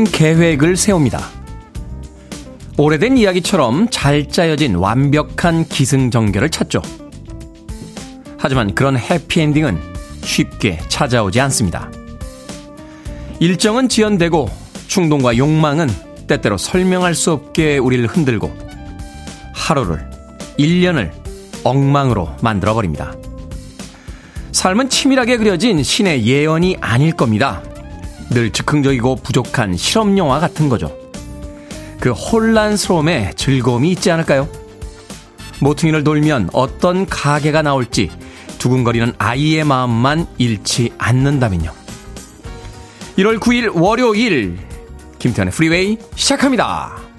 먼 계획을 세웁니다. 오래된 이야기처럼 잘 짜여진 완벽한 기승전결을 찾죠. 하지만 그런 해피엔딩은 쉽게 찾아오지 않습니다. 일정은 지연되고 충동과 욕망은 때때로 설명할 수 없게 우리를 흔들고 하루를, 1년을 엉망으로 만들어버립니다. 삶은 치밀하게 그려진 신의 예언이 아닐 겁니다. 늘 즉흥적이고 부족한 실험영화 같은 거죠. 그 혼란스러움에 즐거움이 있지 않을까요? 모퉁이를 돌면 어떤 가게가 나올지 두근거리는 아이의 마음만 잃지 않는다면요. 1월 9일 월요일 김태현의 프리웨이 시작합니다.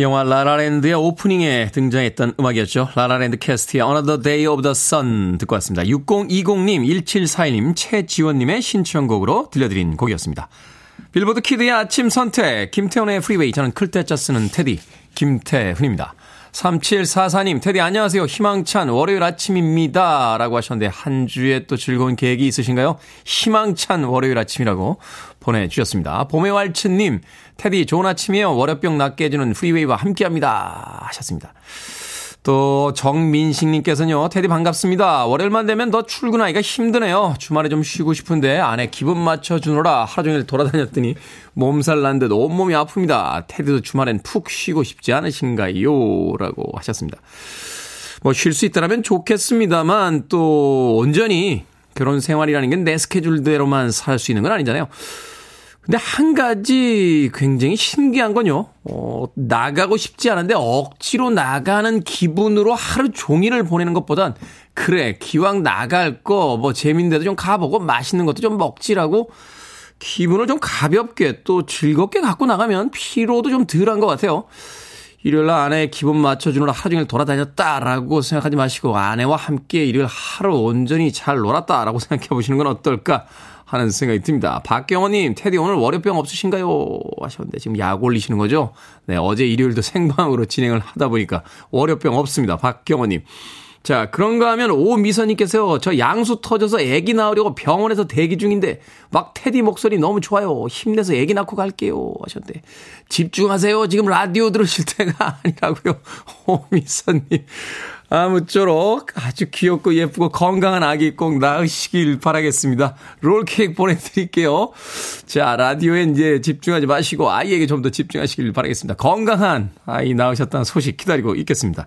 영화 라라랜드의 오프닝에 등장했던 음악이었죠. 라라랜드 캐스트의 Another Day of the Sun 듣고 왔습니다. 6020님, 1741님, 최지원님의 신청곡으로 들려드린 곡이었습니다. 빌보드 kid의 아침 선택, 김태훈의 프리웨이. 저는 클 때 짜 쓰는 테디, 김태훈입니다. 3744님, 테디 안녕하세요. 희망찬 월요일 아침입니다. 라고 하셨는데, 한 주에 또 즐거운 계획이 있으신가요? 희망찬 월요일 아침이라고 보내주셨습니다. 봄의 왈츠님, 테디 좋은 아침이에요. 월요병 낫게 해주는 프리웨이와 함께 합니다. 하셨습니다. 또 정민식님께서는요. 테디 반갑습니다. 월요일만 되면 더 출근하기가 힘드네요. 주말에 좀 쉬고 싶은데 아내 기분 맞춰주느라 하루 종일 돌아다녔더니 몸살 난 듯 온몸이 아픕니다. 테디도 주말엔 푹 쉬고 싶지 않으신가요? 라고 하셨습니다. 뭐 쉴 수 있다면 좋겠습니다만 또 온전히 결혼 생활이라는 게 내 스케줄대로만 살 수 있는 건 아니잖아요. 근데 한 가지 굉장히 신기한 건요. 어, 나가고 싶지 않은데 억지로 나가는 기분으로 하루 종일을 보내는 것보단 그래 기왕 나갈 거 뭐 재밌는데도 좀 가보고 맛있는 것도 좀 먹지라고 기분을 좀 가볍게 또 즐겁게 갖고 나가면 피로도 좀 덜한 것 같아요. 일요일날 아내 기분 맞춰주느라 하루 종일 돌아다녔다라고 생각하지 마시고 아내와 함께 일요일 하루 온전히 잘 놀았다라고 생각해 보시는 건 어떨까 하는 생각이 듭니다. 박경호님, 테디 오늘 월요병 없으신가요? 하셨는데 지금 약 올리시는 거죠? 네, 어제 일요일도 생방으로 진행을 하다 보니까 월요병 없습니다. 박경호님. 자, 그런가 하면 오미선님께서요, 저 양수 터져서 애기 낳으려고 병원에서 대기 중인데, 막 테디 목소리 너무 좋아요. 힘내서 애기 낳고 갈게요. 하셨는데, 집중하세요. 지금 라디오 들으실 때가 아니라고요. 오미선님. 아무쪼록 아주 귀엽고 예쁘고 건강한 아기 꼭 낳으시길 바라겠습니다. 롤케이크 보내드릴게요. 자, 라디오에 이제 집중하지 마시고 아이에게 좀 더 집중하시길 바라겠습니다. 건강한 아이 낳으셨다는 소식 기다리고 있겠습니다.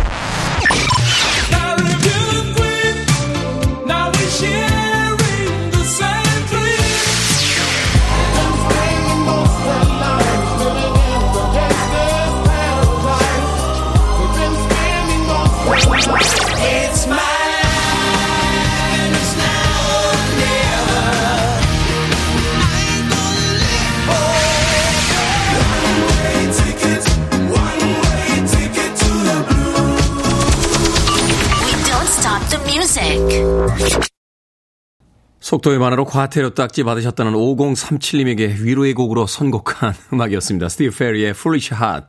속도위반으로 과태료 딱지 받으셨다는 5037님에게 위로의 곡으로 선곡한 음악이었습니다. 스티브 페리의 Foolish Heart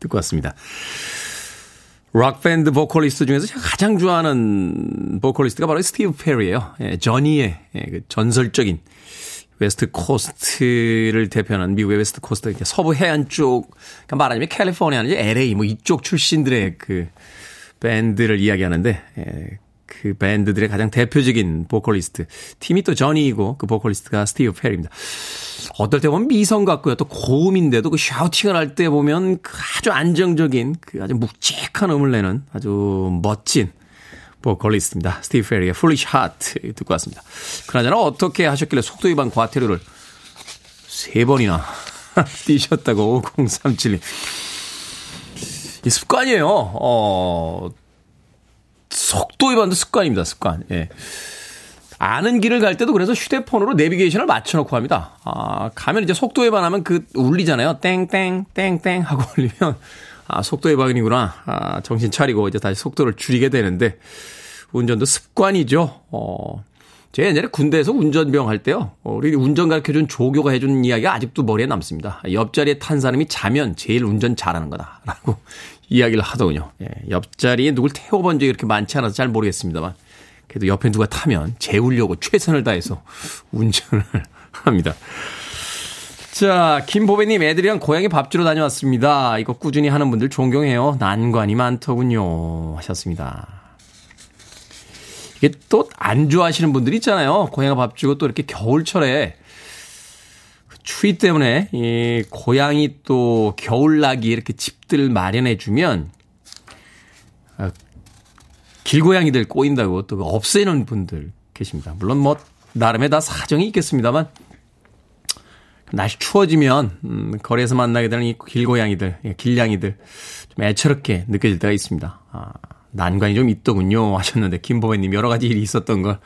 듣고 왔습니다. 락밴드 보컬리스트 중에서 제가 가장 좋아하는 보컬리스트가 바로 스티브 페리예요. 예, 저니의 예, 그 전설적인 West Coast를 대표하는 미국의 West Coast, 서부 해안 쪽, 그러니까 말하자면 캘리포니아, 이제 LA 뭐 이쪽 출신들의 그 밴드를 이야기하는데 예, 그 밴드들의 가장 대표적인 보컬리스트. 팀이 또 저니이고 그 보컬리스트가 스티브 페리입니다. 어떨 때 보면 미성 같고요. 또 고음인데도 그 샤우팅을 할 때 보면 그 아주 안정적인 그 아주 묵직한 음을 내는 아주 멋진 보컬리스트입니다. 스티브 페리의 Foolish Heart 듣고 왔습니다. 그나저나 어떻게 하셨길래 속도 위반 과태료를 세 번이나 떼셨다고 5037님. 이 습관이에요. 어, 속도 위반도 습관입니다, 습관. 예. 아는 길을 갈 때도 그래서 휴대폰으로 내비게이션을 맞춰놓고 합니다. 아, 가면 이제 속도 위반하면 그 울리잖아요. 땡땡, 땡땡 하고 울리면, 아, 속도 위반이구나. 아, 정신 차리고 이제 다시 속도를 줄이게 되는데, 운전도 습관이죠. 어, 제가 옛날에 군대에서 운전병 할 때요. 어, 우리 운전 가르쳐준 조교가 해준 이야기가 아직도 머리에 남습니다. 옆자리에 탄 사람이 자면 제일 운전 잘하는 거다라고 이야기를 하더군요. 예, 옆자리에 누굴 태워본 적이 그렇게 많지 않아서 잘 모르겠습니다만 그래도 옆에 누가 타면 재우려고 최선을 다해서 운전을 합니다. 자, 김보배님 애들이랑 고양이 밥 주러 다녀왔습니다. 이거 꾸준히 하는 분들 존경해요. 난관이 많더군요. 하셨습니다. 이게 또 안 좋아하시는 분들 있잖아요. 고양이 밥 주고 또 이렇게 겨울철에 그 추위 때문에 이 고양이 또 겨울나기 이렇게 집들 마련해 주면 아, 길고양이들 꼬인다고 또 없애는 분들 계십니다. 물론 뭐 나름의 다 사정이 있겠습니다만 날씨 추워지면 음, 거리에서 만나게 되는 이 길고양이들, 예, 길냥이들 좀 애처롭게 느껴질 때가 있습니다. 아, 난관이 좀 있더군요 하셨는데 김보배님 여러 가지 일이 있었던 걸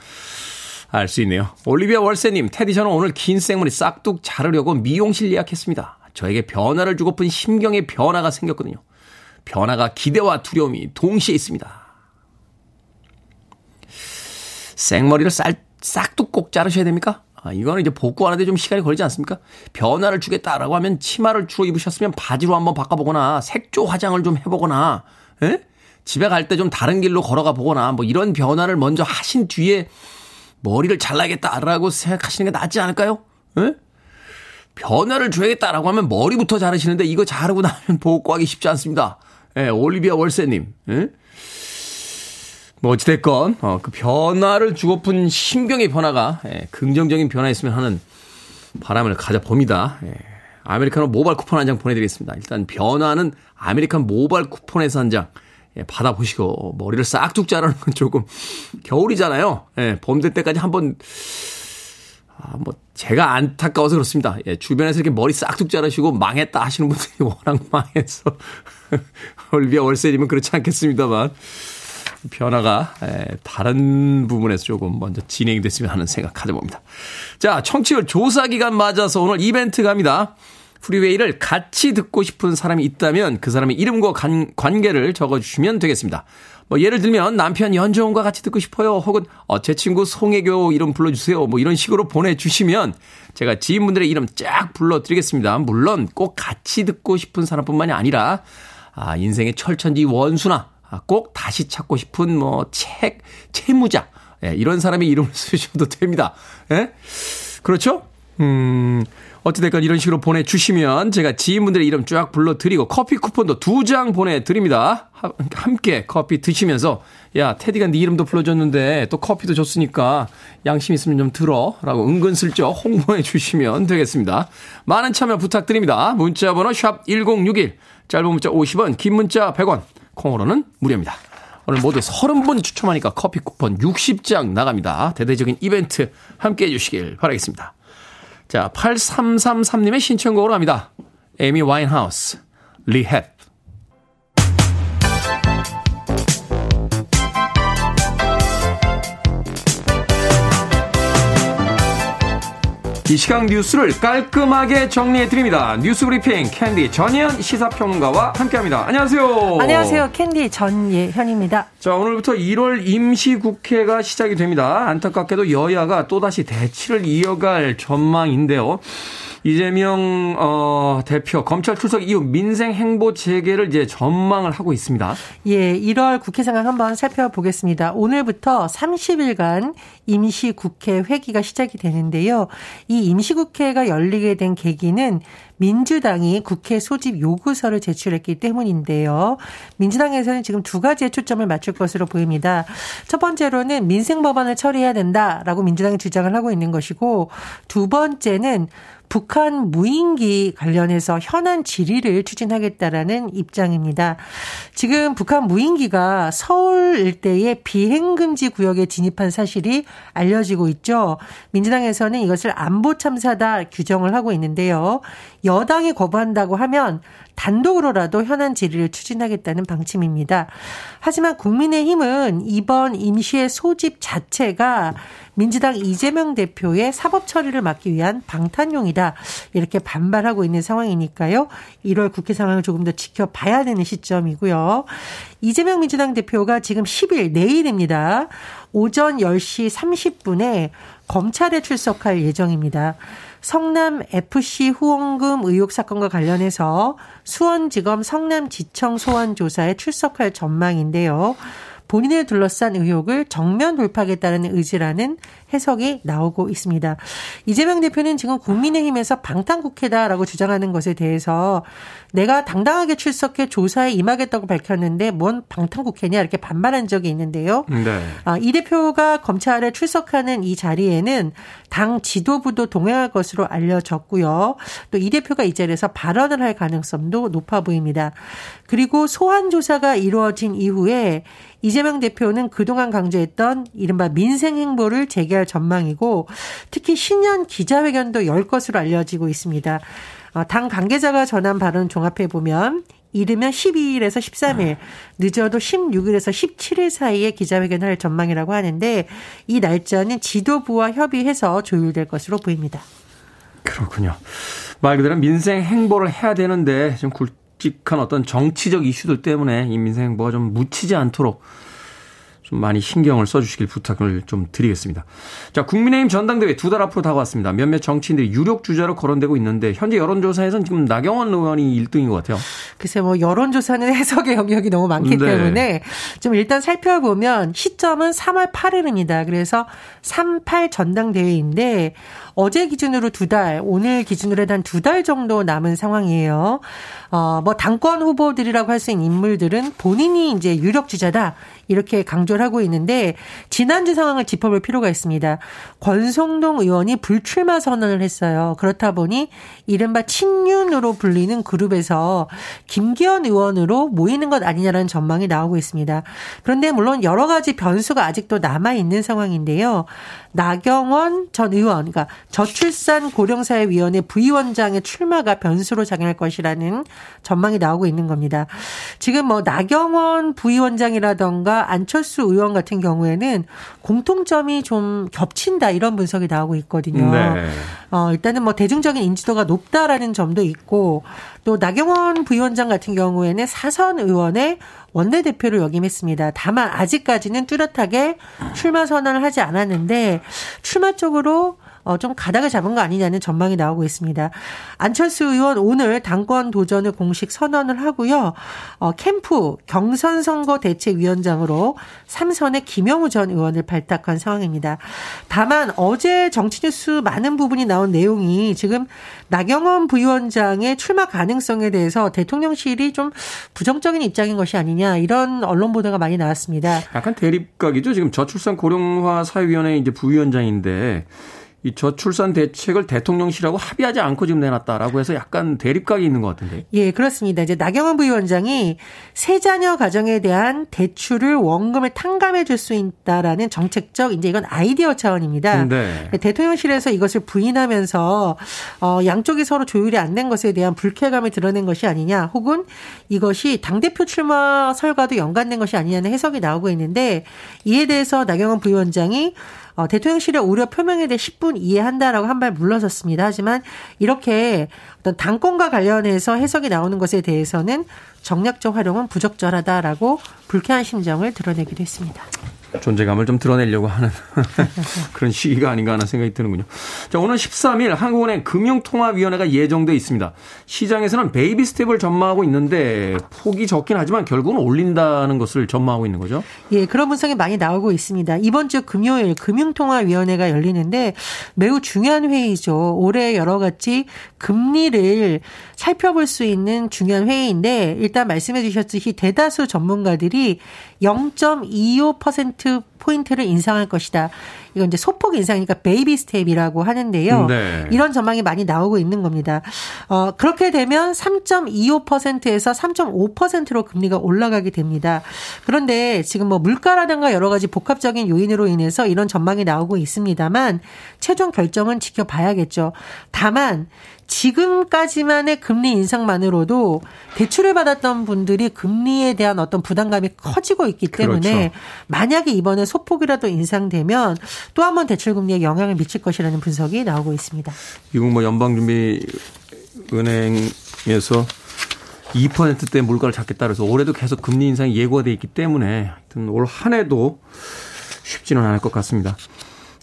알 수 있네요. 올리비아 월세님, 테디 저는 오늘 긴 생머리 싹둑 자르려고 미용실 예약했습니다. 저에게 변화를 주고픈 심경의 변화가 생겼거든요. 변화가 기대와 두려움이 동시에 있습니다. 생머리를 쌀, 싹둑 꼭 자르셔야 됩니까? 아, 이거는 이제 복구하는데 좀 시간이 걸리지 않습니까? 변화를 주겠다라고 하면 치마를 주로 입으셨으면 바지로 한번 바꿔보거나 색조 화장을 좀 해보거나, 에? 집에 갈 때 좀 다른 길로 걸어가 보거나 뭐 이런 변화를 먼저 하신 뒤에 머리를 잘라야겠다라고 생각하시는 게 낫지 않을까요? 에? 변화를 줘야겠다라고 하면 머리부터 자르시는데 이거 자르고 나면 복구하기 쉽지 않습니다. 예, 올리비아 월세님. 예? 뭐 어찌됐건 어, 그 변화를 주고픈 심경의 변화가 예, 긍정적인 변화였으면 하는 바람을 가져봅니다. 예, 아메리카노 모바일 쿠폰 한 장 보내드리겠습니다. 일단 변화는 아메리카노 모바일 쿠폰에서 한 장. 예, 받아보시고 머리를 싹둑 자르는 건 조금 겨울이잖아요. 예, 봄 될 때까지 한번 아, 뭐 제가 안타까워서 그렇습니다. 예, 주변에서 이렇게 머리 싹둑 자르시고 망했다 하시는 분들이 워낙 망해서 올비아 월세님은 그렇지 않겠습니다만 변화가 다른 부분에서 조금 먼저 진행됐으면 하는 생각 가져봅니다. 자, 청취율 조사 기간 맞아서 오늘 이벤트 갑니다. 프리웨이를 같이 듣고 싶은 사람이 있다면 그 사람의 이름과 관, 관계를 적어주시면 되겠습니다. 뭐 예를 들면 남편 연정훈과 같이 듣고 싶어요. 혹은 어, 제 친구 송혜교 이름 불러주세요. 뭐 이런 식으로 보내주시면 제가 지인분들의 이름 쫙 불러드리겠습니다. 물론 꼭 같이 듣고 싶은 사람뿐만이 아니라 아, 인생의 철천지 원수나 아, 꼭 다시 찾고 싶은 뭐 책, 채무자 예, 이런 사람의 이름을 쓰셔도 됩니다. 예? 그렇죠? 음, 어찌됐건 이런 식으로 보내주시면 제가 지인분들의 이름 쫙 불러드리고 커피 쿠폰도 두 장 보내드립니다. 함께 커피 드시면서 야 테디가 네 이름도 불러줬는데 또 커피도 줬으니까 양심 있으면 좀 들어 라고 은근슬쩍 홍보해 주시면 되겠습니다. 많은 참여 부탁드립니다. 문자번호 샵 1061 짧은 문자 50원 긴 문자 100원 콩으로는 무료입니다. 오늘 모두 30분 추첨하니까 커피 쿠폰 60장 나갑니다. 대대적인 이벤트 함께 해주시길 바라겠습니다. 자, 8333님의 신청곡으로 합니다. 에미 와인하우스, 리헵. 이 시각 뉴스를 깔끔하게 정리해드립니다. 뉴스 브리핑 캔디 전예현 시사평론가와 함께합니다. 안녕하세요. 안녕하세요. 캔디 전예현입니다. 자, 오늘부터 1월 임시국회가 시작이 됩니다. 안타깝게도 여야가 또다시 대치를 이어갈 전망인데요. 이재명 어, 대표 검찰 출석 이후 민생 행보 재개를 이제 전망을 하고 있습니다. 예, 1월 국회 상황 한번 살펴보겠습니다. 오늘부터 30일간 임시 국회 회기가 시작이 되는데요. 이 임시 국회가 열리게 된 계기는 민주당이 국회 소집 요구서를 제출했기 때문인데요. 민주당에서는 지금 두 가지의 초점을 맞출 것으로 보입니다. 첫 번째로는 민생 법안을 처리해야 된다라고 민주당이 주장을 하고 있는 것이고 두 번째는 북한 무인기 관련해서 현안 질의를 추진하겠다라는 입장입니다. 지금 북한 무인기가 서울 일대의 비행금지 구역에 진입한 사실이 알려지고 있죠. 민주당에서는 이것을 안보 참사다 규정을 하고 있는데요. 여당이 거부한다고 하면 단독으로라도 현안 질의를 추진하겠다는 방침입니다. 하지만 국민의힘은 이번 임시의 소집 자체가 민주당 이재명 대표의 사법 처리를 막기 위한 방탄용이다. 이렇게 반발하고 있는 상황이니까요. 1월 국회 상황을 조금 더 지켜봐야 되는 시점이고요. 이재명 민주당 대표가 지금 10일 내일입니다. 오전 10시 30분에 검찰에 출석할 예정입니다. 성남 FC 후원금 의혹 사건과 관련해서 수원지검 성남지청 소환 조사에 출석할 전망인데요. 본인을 둘러싼 의혹을 정면 돌파하겠다는 의지라는 해석이 나오고 있습니다. 이재명 대표는 지금 국민의힘에서 방탄국회다라고 주장하는 것에 대해서 내가 당당하게 출석해 조사에 임하겠다고 밝혔는데 뭔 방탄국회냐 이렇게 반발한 적이 있는데요. 네. 아, 이 대표가 검찰에 출석하는 이 자리에는 당 지도부도 동행할 것으로 알려졌고요. 또 이 대표가 이 자리에서 발언을 할 가능성도 높아 보입니다. 그리고 소환 조사가 이루어진 이후에 이재명 대표는 그동안 강조했던 이른바 민생 행보를 재개할 전망이고 특히 신년 기자회견도 열 것으로 알려지고 있습니다. 어, 당 관계자가 전한 발언 종합해 보면 이르면 12일에서 13일, 늦어도 16일에서 17일 사이에 기자회견을 할 전망이라고 하는데 이 날짜는 지도부와 협의해서 조율될 것으로 보입니다. 그렇군요. 말 그대로 민생 행보를 해야 되는데 좀 굵직한 어떤 정치적 이슈들 때문에 이 민생 행보가 좀 묻히지 않도록 좀 많이 신경을 써주시길 부탁을 좀 드리겠습니다. 자, 국민의힘 전당대회 두 달 앞으로 다가왔습니다. 몇몇 정치인들이 유력 주자로 거론되고 있는데 현재 여론조사에서는 지금 나경원 의원이 1등인 것 같아요. 글쎄 뭐 여론조사는 해석의 영역이 너무 많기 네. 때문에 좀 일단 살펴보면 시점은 3월 8일입니다. 그래서 38 전당대회인데 어제 기준으로 두 달, 오늘 기준으로 한 두 달 정도 남은 상황이에요. 어, 뭐 당권 후보들이라고 할 수 있는 인물들은 본인이 이제 유력 주자다. 이렇게 강조를 하고 있는데 지난주 상황을 짚어볼 필요가 있습니다. 권성동 의원이 불출마 선언을 했어요. 그렇다 보니 이른바 친윤으로 불리는 그룹에서 김기현 의원으로 모이는 것 아니냐라는 전망이 나오고 있습니다. 그런데 물론 여러 가지 변수가 아직도 남아 있는 상황인데요. 나경원 전 의원, 그러니까 저출산 고령사회위원회 부위원장의 출마가 변수로 작용할 것이라는 전망이 나오고 있는 겁니다. 지금 뭐 나경원 부위원장이라던가 안철수 의원 같은 경우에는 공통점이 좀 겹친다 이런 분석이 나오고 있거든요. 네. 어, 일단은 뭐 대중적인 인지도가 높다라는 점도 있고 또 나경원 부위원장 같은 경우에는 사선 의원의 원내대표를 역임했습니다. 다만 아직까지는 뚜렷하게 출마 선언을 하지 않았는데 출마 쪽으로 어, 좀 가닥을 잡은 거 아니냐는 전망이 나오고 있습니다. 안철수 의원 오늘 당권 도전을 공식 선언을 하고요. 어, 캠프 경선 선거 대책위원장으로 삼선의 김영우 전 의원을 발탁한 상황입니다. 다만 어제 정치뉴스 많은 부분이 나온 내용이 지금 나경원 부위원장의 출마 가능성에 대해서 대통령실이 좀 부정적인 입장인 것이 아니냐 이런 언론 보도가 많이 나왔습니다. 약간 대립각이죠. 지금 저출산 고령화 사회위원회 이제 부위원장인데 이 저출산 대책을 대통령실하고 합의하지 않고 지금 내놨다라고 해서 약간 대립각이 있는 것 같은데. 예, 그렇습니다. 이제 나경원 부위원장이 세 자녀 가정에 대한 대출을 원금을 탕감해 줄 수 있다라는 정책적 이제 이건 아이디어 차원입니다. 네. 대통령실에서 이것을 부인하면서 어 양쪽이 서로 조율이 안 된 것에 대한 불쾌감을 드러낸 것이 아니냐, 혹은 이것이 당 대표 출마 설과도 연관된 것이 아니냐는 해석이 나오고 있는데 이에 대해서 나경원 부위원장이 어, 대통령실의 우려 표명에 대해 십분 이해한다라고 한 발 물러섰습니다. 하지만 이렇게 어떤 당권과 관련해서 해석이 나오는 것에 대해서는 정략적 활용은 부적절하다라고 불쾌한 심정을 드러내기도 했습니다. 존재감을 좀 드러내려고 하는 그런 시기가 아닌가 하는 생각이 드는군요. 자, 오늘 13일 한국은행 금융통화위원회가 예정돼 있습니다. 시장에서는 베이비 스텝을 전망하고 있는데 폭이 적긴 하지만 결국은 올린다는 것을 전망하고 있는 거죠. 예, 그런 분석이 많이 나오고 있습니다. 이번 주 금요일 금융통화위원회가 열리는데 매우 중요한 회의죠. 올해 여러 가지 금리를 살펴볼 수 있는 중요한 회의인데 일단 말씀해 주셨듯이 대다수 전문가들이 0.25% 포인트를 인상할 것이다. 이건 이제 소폭 인상이니까 베이비 스텝이라고 하는데요. 네. 이런 전망이 많이 나오고 있는 겁니다. 어, 그렇게 되면 3.25%에서 3.5%로 금리가 올라가게 됩니다. 그런데 지금 뭐 물가라든가 여러 가지 복합적인 요인으로 인해서 이런 전망이 나오고 있습니다만 최종 결정은 지켜봐야겠죠. 다만 지금까지만의 금리 인상만으로도 대출을 받았던 분들이 금리에 대한 어떤 부담감이 커지고 있기 때문에 그렇죠. 만약에 이번에 소폭이라도 인상되면 또 한 번 대출 금리에 영향을 미칠 것이라는 분석이 나오고 있습니다. 미국 뭐 연방준비은행에서 2%대 물가를 잡겠다 그래서 올해도 계속 금리 인상이 예고가 돼 있기 때문에 하여튼 올 한 해도 쉽지는 않을 것 같습니다.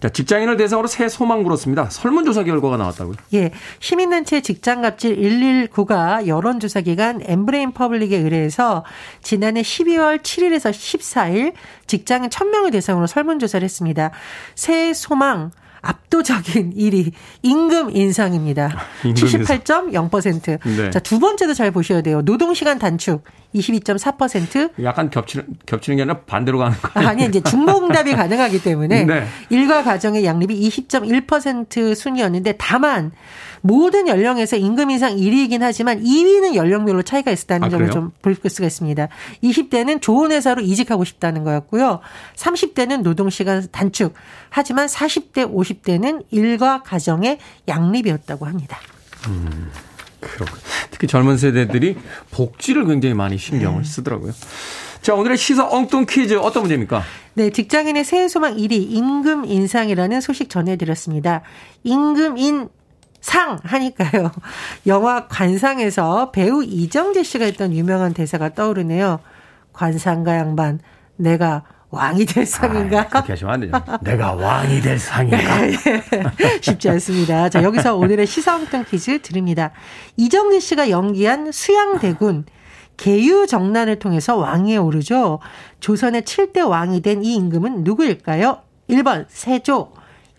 자, 직장인을 대상으로 새 소망 물었습니다. 설문조사 결과가 나왔다고요? 예. 시민단체 직장갑질 119가 여론조사 기관 엠브레인 퍼블릭에 의뢰해서 지난해 12월 7일에서 14일 직장인 1000명을 대상으로 설문조사를 했습니다. 새 소망 압도적인 1위 임금 인상입니다. 78.0%. 네. 자, 두 번째도 잘 보셔야 돼요. 노동 시간 단축 22.4%. 약간 겹치는 겹치는 게 아니라 반대로 가는 거예요. 아니 이제 중복응답이 가능하기 때문에 네. 일과 가정의 양립이 20.1% 순이었는데 다만 모든 연령에서 임금 인상 1위이긴 하지만 2위는 연령별로 차이가 있었다는 아, 점을 좀 볼 수가 있습니다. 20대는 좋은 회사로 이직하고 싶다는 거였고요. 30대는 노동시간 단축. 하지만 40대, 50대는 일과 가정의 양립이었다고 합니다. 음, 그렇군. 특히 젊은 세대들이 복지를 굉장히 많이 신경을 네. 쓰더라고요. 자, 오늘의 시사 엉뚱 퀴즈 어떤 문제입니까? 네, 직장인의 새해 소망 1위 임금 인상이라는 소식 전해드렸습니다. 임금 인 상 하니까요. 영화 관상에서 배우 이정재 씨가 했던 유명한 대사가 떠오르네요. 관상가 양반, 내가 왕이 될 상인가? 아, 그렇게 하시면 안 되죠. 내가 왕이 될 상인가? 쉽지 않습니다. 자, 여기서 오늘의 시사홍통 퀴즈 드립니다. 이정재 씨가 연기한 수양대군, 계유정난을 통해서 왕위에 오르죠. 조선의 7대 왕이 된 이 임금은 누구일까요? 1번 세조,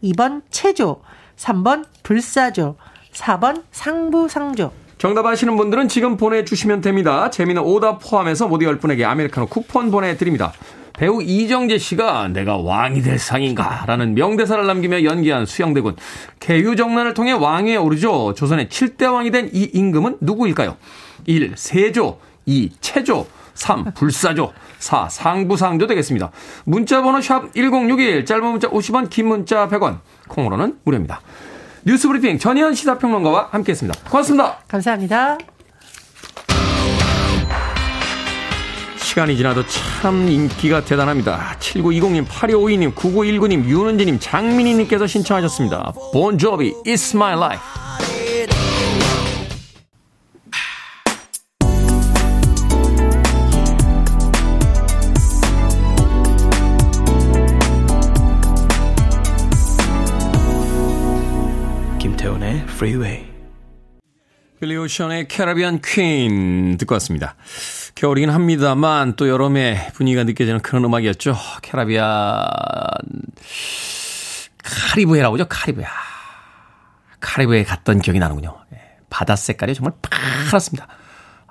2번 체조, 3번 불사조, 4번 상부상조. 정답 아시는 분들은 지금 보내주시면 됩니다. 재미는 오답 포함해서 모두 10분에게 아메리카노 쿠폰 보내드립니다. 배우 이정재 씨가 내가 왕이 될 상인가 라는 명대사를 남기며 연기한 수영대군. 개유정난을 통해 왕위에 오르죠. 조선의 7대 왕이 된 이 임금은 누구일까요? 1. 세조 2. 체조 3. 불사조 4. 상부상조 되겠습니다. 문자번호 샵 1061 짧은 문자 50원 긴 문자 100원 콩으로는 무료입니다. 뉴스브리핑 전희연 시사평론가와 함께했습니다. 고맙습니다. 감사합니다. 시간이 지나도 참 인기가 대단합니다. 7920님, 8252님, 9919님, 윤은지님, 장민희님께서 신청하셨습니다. 본조비, It's My Life. Freeway. 빌리 오션의 캐러비안 퀸 듣고 왔습니다. 겨울이긴 합니다만 또 여름의 분위기가 느껴지는 그런 음악이었죠. 캐러비안 카리브해라고 하죠. 카리브해. 카리브해 갔던 기억이 나는군요. 예, 바다 색깔이 정말 파랗습니다.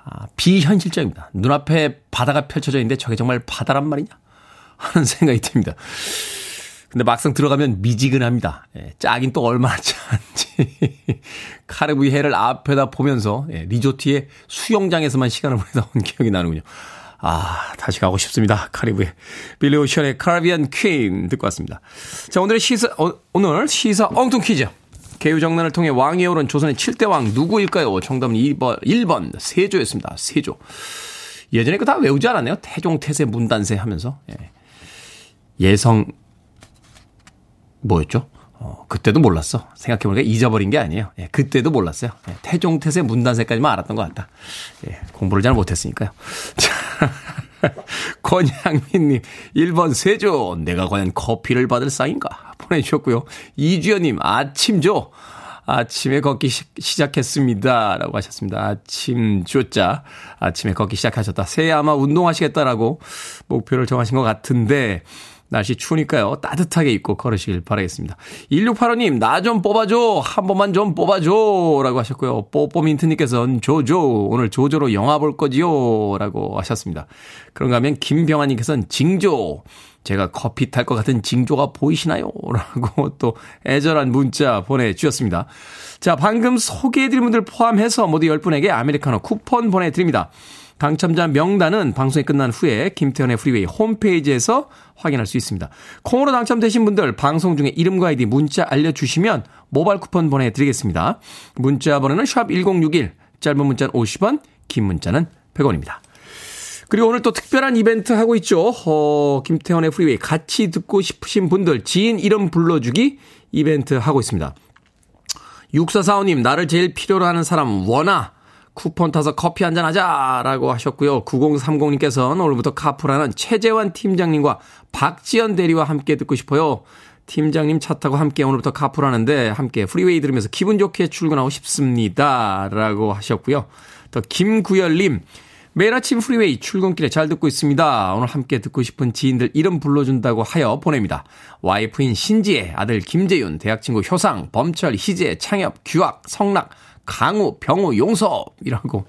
아, 비현실적입니다. 눈앞에 바다가 펼쳐져 있는데 저게 정말 바다란 말이냐? 하는 생각이 듭니다. 근데 막상 들어가면 미지근합니다. 예, 짜긴 또 얼마나 짠지. 카리브해 해를 앞에다 보면서 예, 리조트의 수영장에서만 시간을 보내다 온 기억이 나는군요. 아, 다시 가고 싶습니다. 카리브해. 빌리 오션의 카리비안 퀸 듣고 왔습니다. 자, 오늘의 시사, 어, 오늘 시사 엉뚱 퀴즈. 개유정난을 통해 왕위에 오른 조선의 7대 왕 누구일까요? 정답은 2번, 1번 세조였습니다. 세조. 예전에 그거 다 외우지 않았나요? 태종, 태세, 문단세 하면서. 예. 예성, 뭐였죠? 어, 그때도 몰랐어. 생각해보니까 잊어버린 게 아니에요. 예, 그때도 몰랐어요. 예, 태종태세 문단세까지만 알았던 것 같다. 예, 공부를 잘 못했으니까요. 자, 권양민님, 1번 세조. 내가 과연 커피를 받을 상인가? 보내주셨고요. 이주연님, 아침조. 아침에 걷기 시, 작했습니다 라고 하셨습니다. 아침 조자. 아침에 걷기 시작하셨다. 새해 아마 운동하시겠다라고 목표를 정하신 것 같은데, 날씨 추우니까요. 따뜻하게 입고 걸으시길 바라겠습니다. 1685님, 나 좀 뽑아줘. 한 번만 좀 뽑아줘. 라고 하셨고요. 뽀뽀민트님께서는 조조. 오늘 조조로 영화 볼 거지요. 라고 하셨습니다. 그런가 하면 김병환님께서는 징조. 제가 커피 탈 것 같은 징조가 보이시나요? 라고 또 애절한 문자 보내주셨습니다. 자, 방금 소개해드린 분들 포함해서 모두 10분에게 아메리카노 쿠폰 보내드립니다. 당첨자 명단은 방송이 끝난 후에 김태훈의 프리웨이 홈페이지에서 확인할 수 있습니다. 콩으로 당첨되신 분들 방송 중에 이름과 아이디 문자 알려주시면 모바일 쿠폰 보내드리겠습니다. 문자 번호는 샵 1061, 짧은 문자는 50원, 긴 문자는 100원입니다. 그리고 오늘 또 특별한 이벤트 하고 있죠. 어, 김태훈의 프리웨이 같이 듣고 싶으신 분들 지인 이름 불러주기 이벤트 하고 있습니다. 6445님, 나를 제일 필요로 하는 사람, 원아. 쿠폰 타서 커피 한 잔 하자! 라고 하셨고요. 9030님께서는 오늘부터 카풀하는 최재환 팀장님과 박지연 대리와 함께 듣고 싶어요. 팀장님 차 타고 함께 오늘부터 카풀하는데 함께 프리웨이 들으면서 기분 좋게 출근하고 싶습니다. 라고 하셨고요. 또 김구열님, 매일 아침 프리웨이 출근길에 잘 듣고 있습니다. 오늘 함께 듣고 싶은 지인들 이름 불러준다고 하여 보냅니다. 와이프인 신지혜, 아들 김재윤, 대학 친구 효상, 범철, 희재, 창엽, 규학, 성락, 강우, 병우, 용섭이라고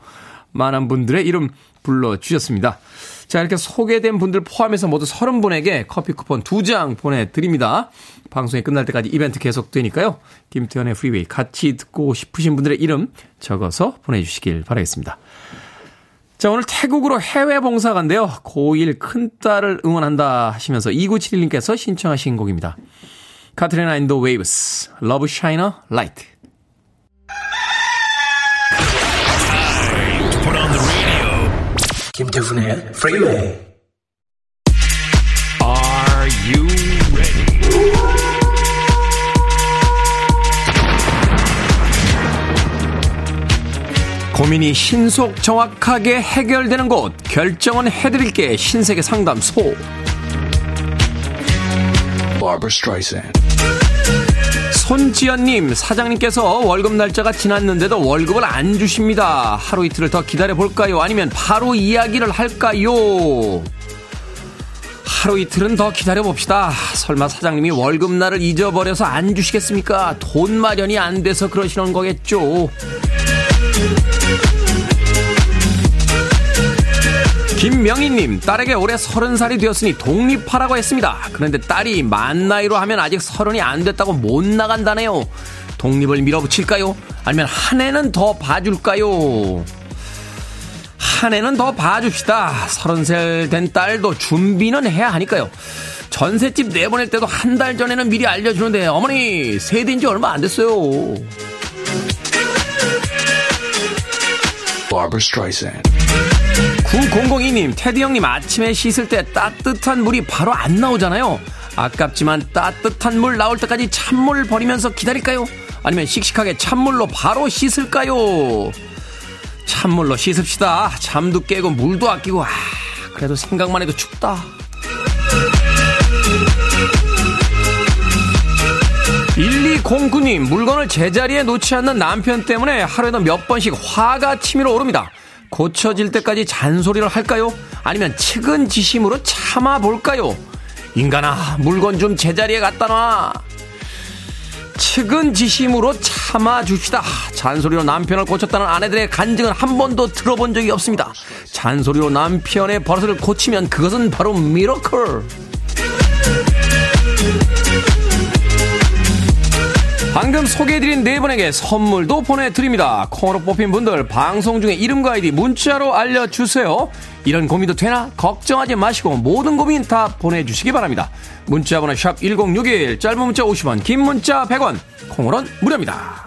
많은 분들의 이름 불러주셨습니다. 자, 이렇게 소개된 분들 포함해서 모두 30분에게 커피 쿠폰 2장 보내드립니다. 방송이 끝날 때까지 이벤트 계속되니까요. 김태훈의 프리웨이 같이 듣고 싶으신 분들의 이름 적어서 보내주시길 바라겠습니다. 자, 오늘 태국으로 해외 봉사 간대요. 고1 큰딸을 응원한다 하시면서 2971님께서 신청하신 곡입니다. 카트리나 앤 더 웨이브스, Love Shine a Light. 김태훈의 프리웨이 Are you ready? 고민이 신속 정확하게 해결되는 곳 결정은 해드릴게 신세계 상담소 손지연님 사장님께서 월급 날짜가 지났는데도 월급을 안 주십니다. 하루 이틀을 더 기다려볼까요? 아니면 바로 이야기를 할까요? 하루 이틀은 더 기다려봅시다. 설마 사장님이 월급날을 잊어버려서 안 주시겠습니까? 돈 마련이 안 돼서 그러시는 거겠죠 김명희님, 딸에게 올해 서른 살이 되었으니 독립하라고 했습니다. 그런데 딸이 만 나이로 하면 아직 서른이 안 됐다고 못 나간다네요. 독립을 밀어붙일까요? 아니면 한 해는 더 봐줄까요? 한 해는 더 봐줍시다. 서른 살 된 딸도 준비는 해야 하니까요. 전셋집 내보낼 때도 한 달 전에는 미리 알려주는데 어머니 세대인 지 얼마 안 됐어요. Barbara. 9002님, 테디 형님 아침에 씻을 때 따뜻한 물이 바로 안 나오잖아요. 아깝지만 따뜻한 물 나올 때까지 찬물 버리면서 기다릴까요? 아니면 씩씩하게 찬물로 바로 씻을까요? 찬물로 씻읍시다. 잠도 깨고 물도 아끼고, 아, 그래도 생각만 해도 춥다. 1209님, 물건을 제자리에 놓지 않는 남편 때문에 하루에도 몇 번씩 화가 치밀어 오릅니다. 고쳐질 때까지 잔소리를 할까요? 아니면 측은지심으로 참아볼까요? 인간아, 물건 좀 제자리에 갖다 놔. 측은지심으로 참아줍시다. 잔소리로 남편을 고쳤다는 아내들의 간증은 한 번도 들어본 적이 없습니다. 잔소리로 남편의 버릇을 고치면 그것은 바로 미러클. 방금 소개해드린 네 분에게 선물도 보내드립니다. 콩으로 뽑힌 분들 방송 중에 이름과 아이디 문자로 알려주세요. 이런 고민도 되나? 걱정하지 마시고 모든 고민 다 보내주시기 바랍니다. 문자번호 샵 1061, 짧은 문자 50원, 긴 문자 100원, 콩으로는 무료입니다.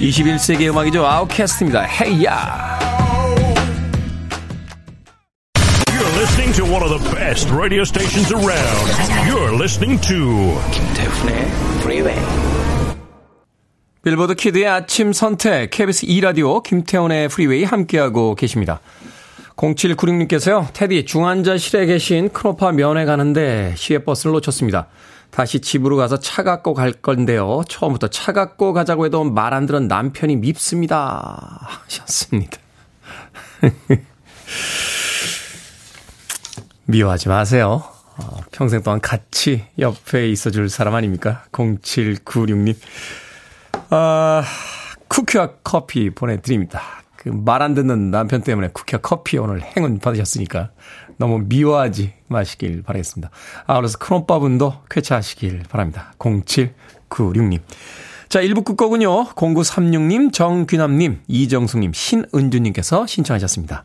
21세기 음악이죠. 아웃캐스트입니다. 헤이야. Listening to one of the best radio stations around. You're listening to 김태훈의 Freeway. 빌보드 키드의 아침 선택 KBS 2 라디오 김태훈의 프리웨이 함께하고 계십니다. 0796님께서요. 테디 중환자실에 계신 큰오빠 면회 가는데 시외버스를 놓쳤습니다. 다시 집으로 가서 차 갖고 갈 건데요. 처음부터 차 갖고 가자고 해도 말 안 들은 남편이 밉습니다. 하셨습니다. 미워하지 마세요. 어, 평생 동안 같이 옆에 있어줄 사람 아닙니까? 0796님. 아, 쿠키와 커피 보내드립니다. 그 말 안 듣는 남편 때문에 쿠키와 커피 오늘 행운 받으셨으니까 너무 미워하지 마시길 바라겠습니다. 아울러서 큰오빠분도 쾌차하시길 바랍니다. 0796님. 자, 1부 끝곡은요. 0936님, 정귀남님, 이정숙님, 신은주님께서 신청하셨습니다.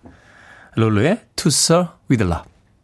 롤루의 To Sir With Love.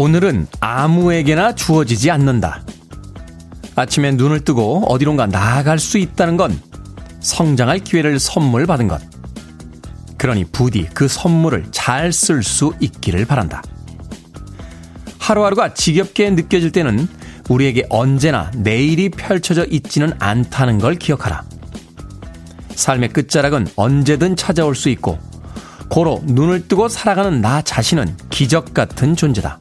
오늘은 아무에게나 주어지지 않는다. 아침에 눈을 뜨고 어디론가 나아갈 수 있다는 건 성장할 기회를 선물 받은 것. 그러니 부디 그 선물을 잘 쓸 수 있기를 바란다. 하루하루가 지겹게 느껴질 때는 우리에게 언제나 내일이 펼쳐져 있지는 않다는 걸 기억하라. 삶의 끝자락은 언제든 찾아올 수 있고, 고로 눈을 뜨고 살아가는 나 자신은 기적 같은 존재다.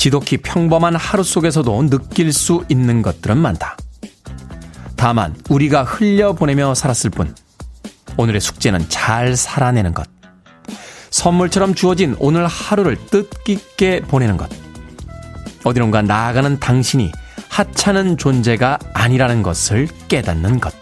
지독히 평범한 하루 속에서도 느낄 수 있는 것들은 많다. 다만, 우리가 흘려보내며 살았을 뿐, 오늘의 숙제는 잘 살아내는 것. 선물처럼 주어진 오늘 하루를 뜻깊게 보내는 것. 어디론가 나아가는 당신이 하찮은 존재가 아니라는 것을 깨닫는 것.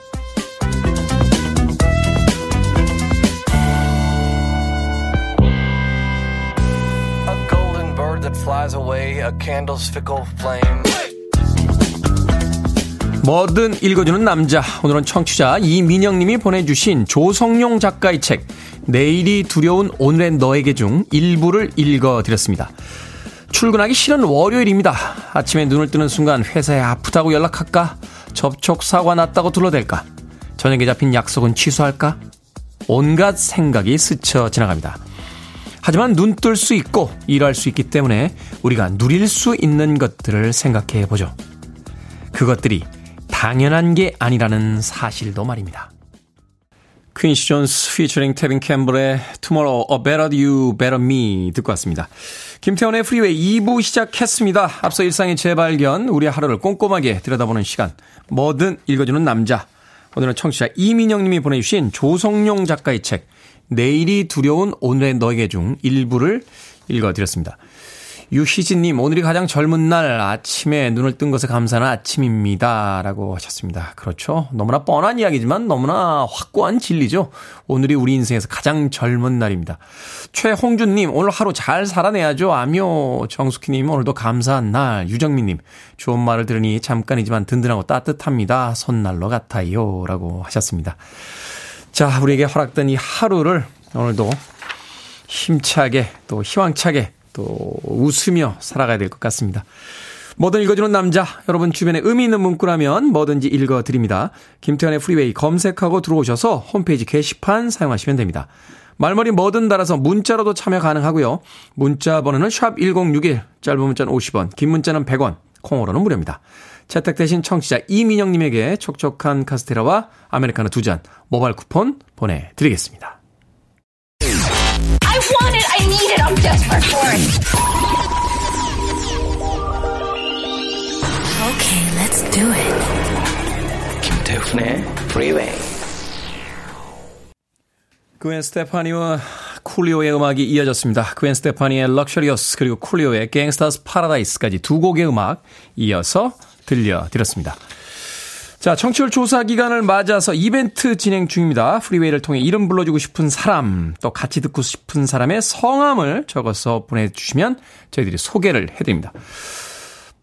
뭐든 읽어주는 남자. 오늘은 청취자 이민영님이 보내주신 조성용 작가의 책 내일이 두려운 오늘의 너에게 중 일부를 읽어드렸습니다. 출근하기 싫은 월요일입니다. 아침에 눈을 뜨는 순간 회사에 아프다고 연락할까? 접촉사고가 났다고 둘러댈까? 저녁에 잡힌 약속은 취소할까? 온갖 생각이 스쳐 지나갑니다. 하지만 눈 뜰 수 있고 일할 수 있기 때문에 우리가 누릴 수 있는 것들을 생각해 보죠. 그것들이 당연한 게 아니라는 사실도 말입니다. 퀸시 존스 피처링 테빈 캠벨의 Tomorrow A Better You Better Me 듣고 왔습니다. 김태훈의 프리웨이 2부 시작했습니다. 앞서 일상의 재발견, 우리 하루를 꼼꼼하게 들여다보는 시간. 뭐든 읽어주는 남자. 오늘은 청취자 이민영 님이 보내주신 조성용 작가의 책 내일이 두려운 오늘의 너에게 중 일부를 읽어드렸습니다. 유희진님, 오늘이 가장 젊은 날 아침에 눈을 뜬 것에 감사하는 아침입니다. 라고 하셨습니다. 그렇죠. 너무나 뻔한 이야기지만 너무나 확고한 진리죠. 오늘이 우리 인생에서 가장 젊은 날입니다. 최홍준님, 오늘 하루 잘 살아내야죠. 아묘. 정숙희님, 오늘도 감사한 날. 유정민님, 좋은 말을 들으니 잠깐이지만 든든하고 따뜻합니다. 손난로 같아요. 라고 하셨습니다. 자, 우리에게 허락된 이 하루를 오늘도 힘차게 또 희망차게 또 웃으며 살아가야 될 것 같습니다. 뭐든 읽어주는 남자, 여러분 주변에 의미 있는 문구라면 뭐든지 읽어드립니다. 김태현의 프리웨이 검색하고 들어오셔서 홈페이지 게시판 사용하시면 됩니다. 말머리 뭐든 달아서 문자로도 참여 가능하고요. 문자 번호는 샵 1061, 짧은 문자는 50원, 긴 문자는 100원, 콩으로는 무료입니다. 채택되신 청취자 이민영님에게 촉촉한 카스테라와 아메리카노 두 잔 모바일 쿠폰 보내드리겠습니다. I want it. I need it. I'm desperate for it. Okay, let's do it. 김태훈의 Freeway. 그웬 스테파니와 쿨리오의 음악이 이어졌습니다. 그웬 스테파니의 Luxurious 그리고 쿨리오의 Gangsta's Paradise까지 두 곡의 음악 이어서 들려드렸습니다. 자, 청취율 조사 기간을 맞아서 이벤트 진행 중입니다. 프리웨이를 통해 이름 불러주고 싶은 사람, 또 같이 듣고 싶은 사람의 성함을 적어서 보내주시면 저희들이 소개를 해드립니다.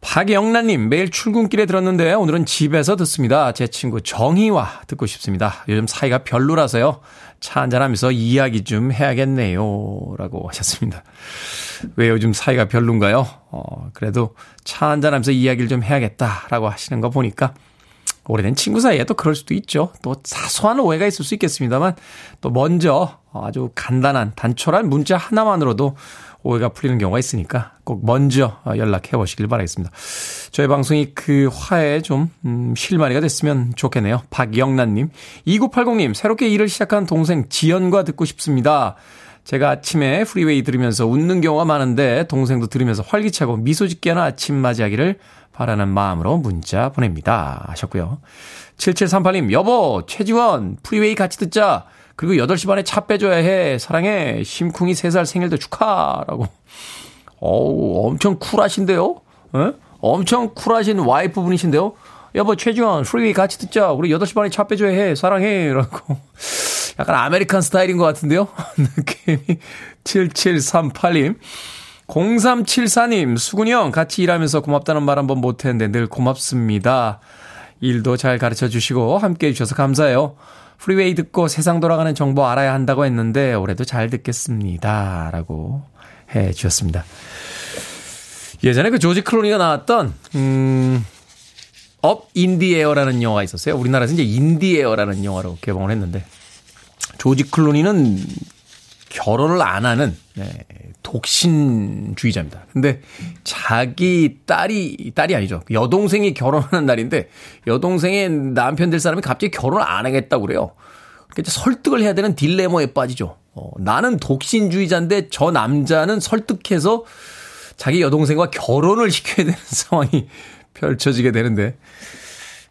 박영란님, 매일 출근길에 들었는데 오늘은 집에서 듣습니다. 제 친구 정희와 듣고 싶습니다. 요즘 사이가 별로라서요. 차 한잔하면서 이야기 좀 해야겠네요. 라고 하셨습니다. 왜 요즘 사이가 별론가요? 어, 그래도 차 한잔하면서 이야기를 좀 해야겠다라고 하시는 거 보니까 오래된 친구 사이에 또 그럴 수도 있죠. 또 사소한 오해가 있을 수 있겠습니다만 또 먼저 아주 간단한 단촐한 문자 하나만으로도 오해가 풀리는 경우가 있으니까 꼭 먼저 연락해 보시길 바라겠습니다. 저희 방송이 그 화에 좀 음, 실마리가 됐으면 좋겠네요. 박영란님, 2980님, 새롭게 일을 시작한 동생 지연과 듣고 싶습니다. 제가 아침에 프리웨이 들으면서 웃는 경우가 많은데 동생도 들으면서 활기차고 미소 짓게 하는 아침 맞이하기를 바라는 마음으로 문자 보냅니다. 하셨고요. 7738님, 여보, 최지원, 프리웨이 같이 듣자. 그리고 8시 반에 차 빼줘야 해. 사랑해. 심쿵이 3살 생일도 축하라고. 어우, 엄청 쿨하신데요? 에? 엄청 쿨하신 와이프 분이신데요? 여보, 최지원, 프리웨이 같이 듣자. 우리 8시 반에 차 빼줘야 해. 사랑해. 라고. 약간 American 스타일인 것 같은데요? 느낌이. 7738님. 0374님, 수근이 형, 같이 일하면서 고맙다는 말 한번 못했는데 늘 고맙습니다. 일도 잘 가르쳐 주시고 함께 해주셔서 감사해요. 프리웨이 듣고 세상 돌아가는 정보 알아야 한다고 했는데 올해도 잘 듣겠습니다. 라고 해 주셨습니다. 예전에 그 조지 클루니가 나왔던, 음, Up in the Air라는 영화가 있었어요. 우리나라에서 이제 In the Air라는 영화로 개봉을 했는데, 조지 클루니는 결혼을 안 하는 네, 독신주의자입니다. 근데 자기 딸이 딸이 아니죠. 여동생이 결혼하는 날인데 여동생의 남편 될 사람이 갑자기 결혼을 안 하겠다고 그래요. 그러니까 설득을 해야 되는 딜레마에 빠지죠. 어, 나는 독신주의자인데 저 남자는 설득해서 자기 여동생과 결혼을 시켜야 되는 상황이 펼쳐지게 되는데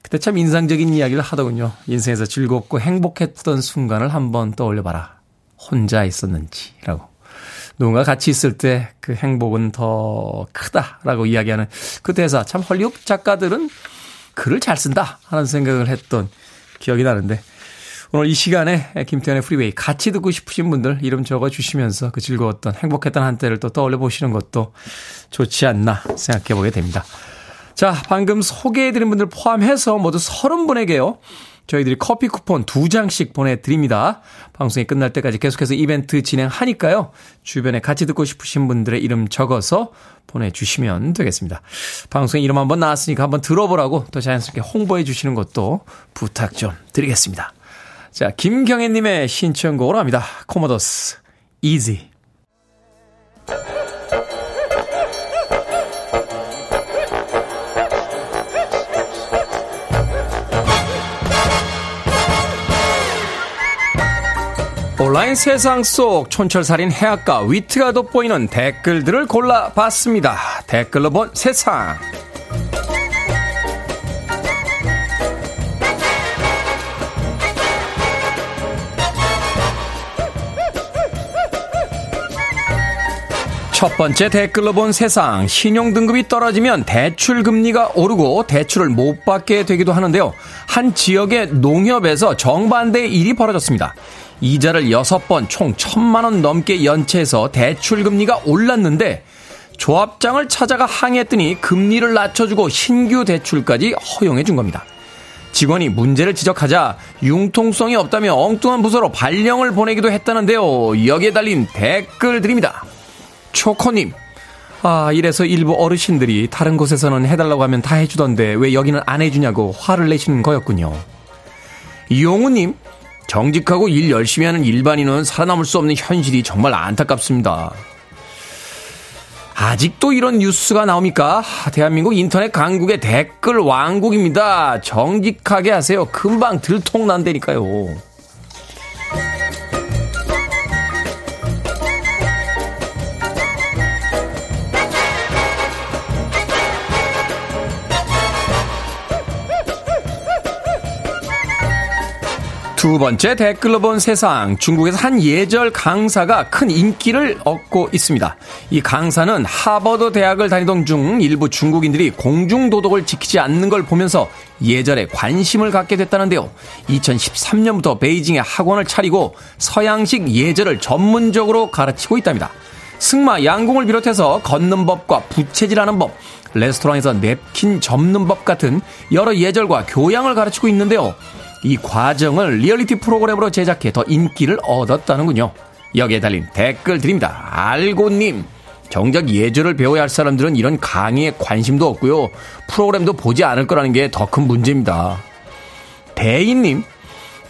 그때 참 인상적인 이야기를 하더군요. 인생에서 즐겁고 행복했던 순간을 한번 떠올려봐라. 혼자 있었는지라고. 누군가 같이 있을 때 그 행복은 더 크다라고 이야기하는 그 대사 참 할리우드 작가들은 글을 잘 쓴다 하는 생각을 했던 기억이 나는데 오늘 이 시간에 김태현의 프리웨이 같이 듣고 싶으신 분들 이름 적어 주시면서 그 즐거웠던 행복했던 한때를 또 떠올려 보시는 것도 좋지 않나 생각해 보게 됩니다. 자, 방금 소개해 드린 분들 포함해서 모두 30분에게요. 저희들이 커피 쿠폰 두 장씩 보내드립니다. 방송이 끝날 때까지 계속해서 이벤트 진행하니까요. 주변에 같이 듣고 싶으신 분들의 이름 적어서 보내주시면 되겠습니다. 방송에 이름 한번 나왔으니까 한번 들어보라고 또 자연스럽게 홍보해 주시는 것도 부탁 좀 드리겠습니다. 자, 김경애님의 신청곡으로 합니다. 코모도스, 이 온라인 세상 속 촌철살인 해악과 위트가 돋보이는 댓글들을 골라봤습니다. 댓글로 본 세상. 첫 번째 댓글로 본 세상. 신용등급이 떨어지면 대출금리가 오르고 대출을 못 받게 되기도 하는데요. 한 지역의 농협에서 정반대의 일이 벌어졌습니다. 이자를 6번 총 1000만원 넘게 연체해서 대출 금리가 올랐는데 조합장을 찾아가 항의했더니 금리를 낮춰주고 신규 대출까지 허용해 준 겁니다. 직원이 문제를 지적하자 융통성이 없다며 엉뚱한 부서로 발령을 보내기도 했다는데요. 여기에 달린 댓글 드립니다. 초코님. 아, 이래서 일부 어르신들이 다른 곳에서는 해달라고 하면 다 해주던데 왜 여기는 안 해주냐고 화를 내시는 거였군요. 용우님. 정직하고 일 열심히 하는 일반인은 살아남을 수 없는 현실이 정말 안타깝습니다. 아직도 이런 뉴스가 나옵니까? 대한민국 인터넷 강국의 댓글 왕국입니다. 정직하게 하세요. 금방 들통난다니까요. 두 번째 댓글로 본 세상. 중국에서 한 예절 강사가 큰 인기를 얻고 있습니다. 이 강사는 하버드 대학을 다니던 중 일부 중국인들이 공중도덕을 지키지 않는 걸 보면서 예절에 관심을 갖게 됐다는데요. 2013년부터 베이징에 학원을 차리고 서양식 예절을 전문적으로 가르치고 있답니다. 승마, 양궁을 비롯해서 걷는 법과 부채질하는 법, 레스토랑에서 냅킨 접는 법 같은 여러 예절과 교양을 가르치고 있는데요. 이 과정을 리얼리티 프로그램으로 제작해 더 인기를 얻었다는군요. 여기에 달린 댓글 드립니다. 알고님. 정작 예절을 배워야 할 사람들은 이런 강의에 관심도 없고요. 프로그램도 보지 않을 거라는 게 더 큰 문제입니다. 대인님,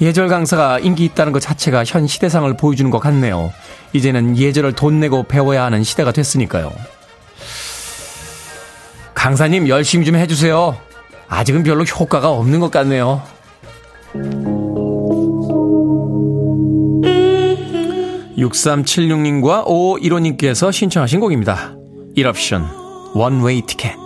예절 강사가 인기 있다는 것 자체가 현 시대상을 보여주는 것 같네요. 이제는 예절을 돈 내고 배워야 하는 시대가 됐으니까요. 강사님 열심히 좀 해주세요. 아직은 별로 효과가 없는 것 같네요. 6376님과 5515님께서 신청하신 곡입니다. 1옵션 원웨이 티켓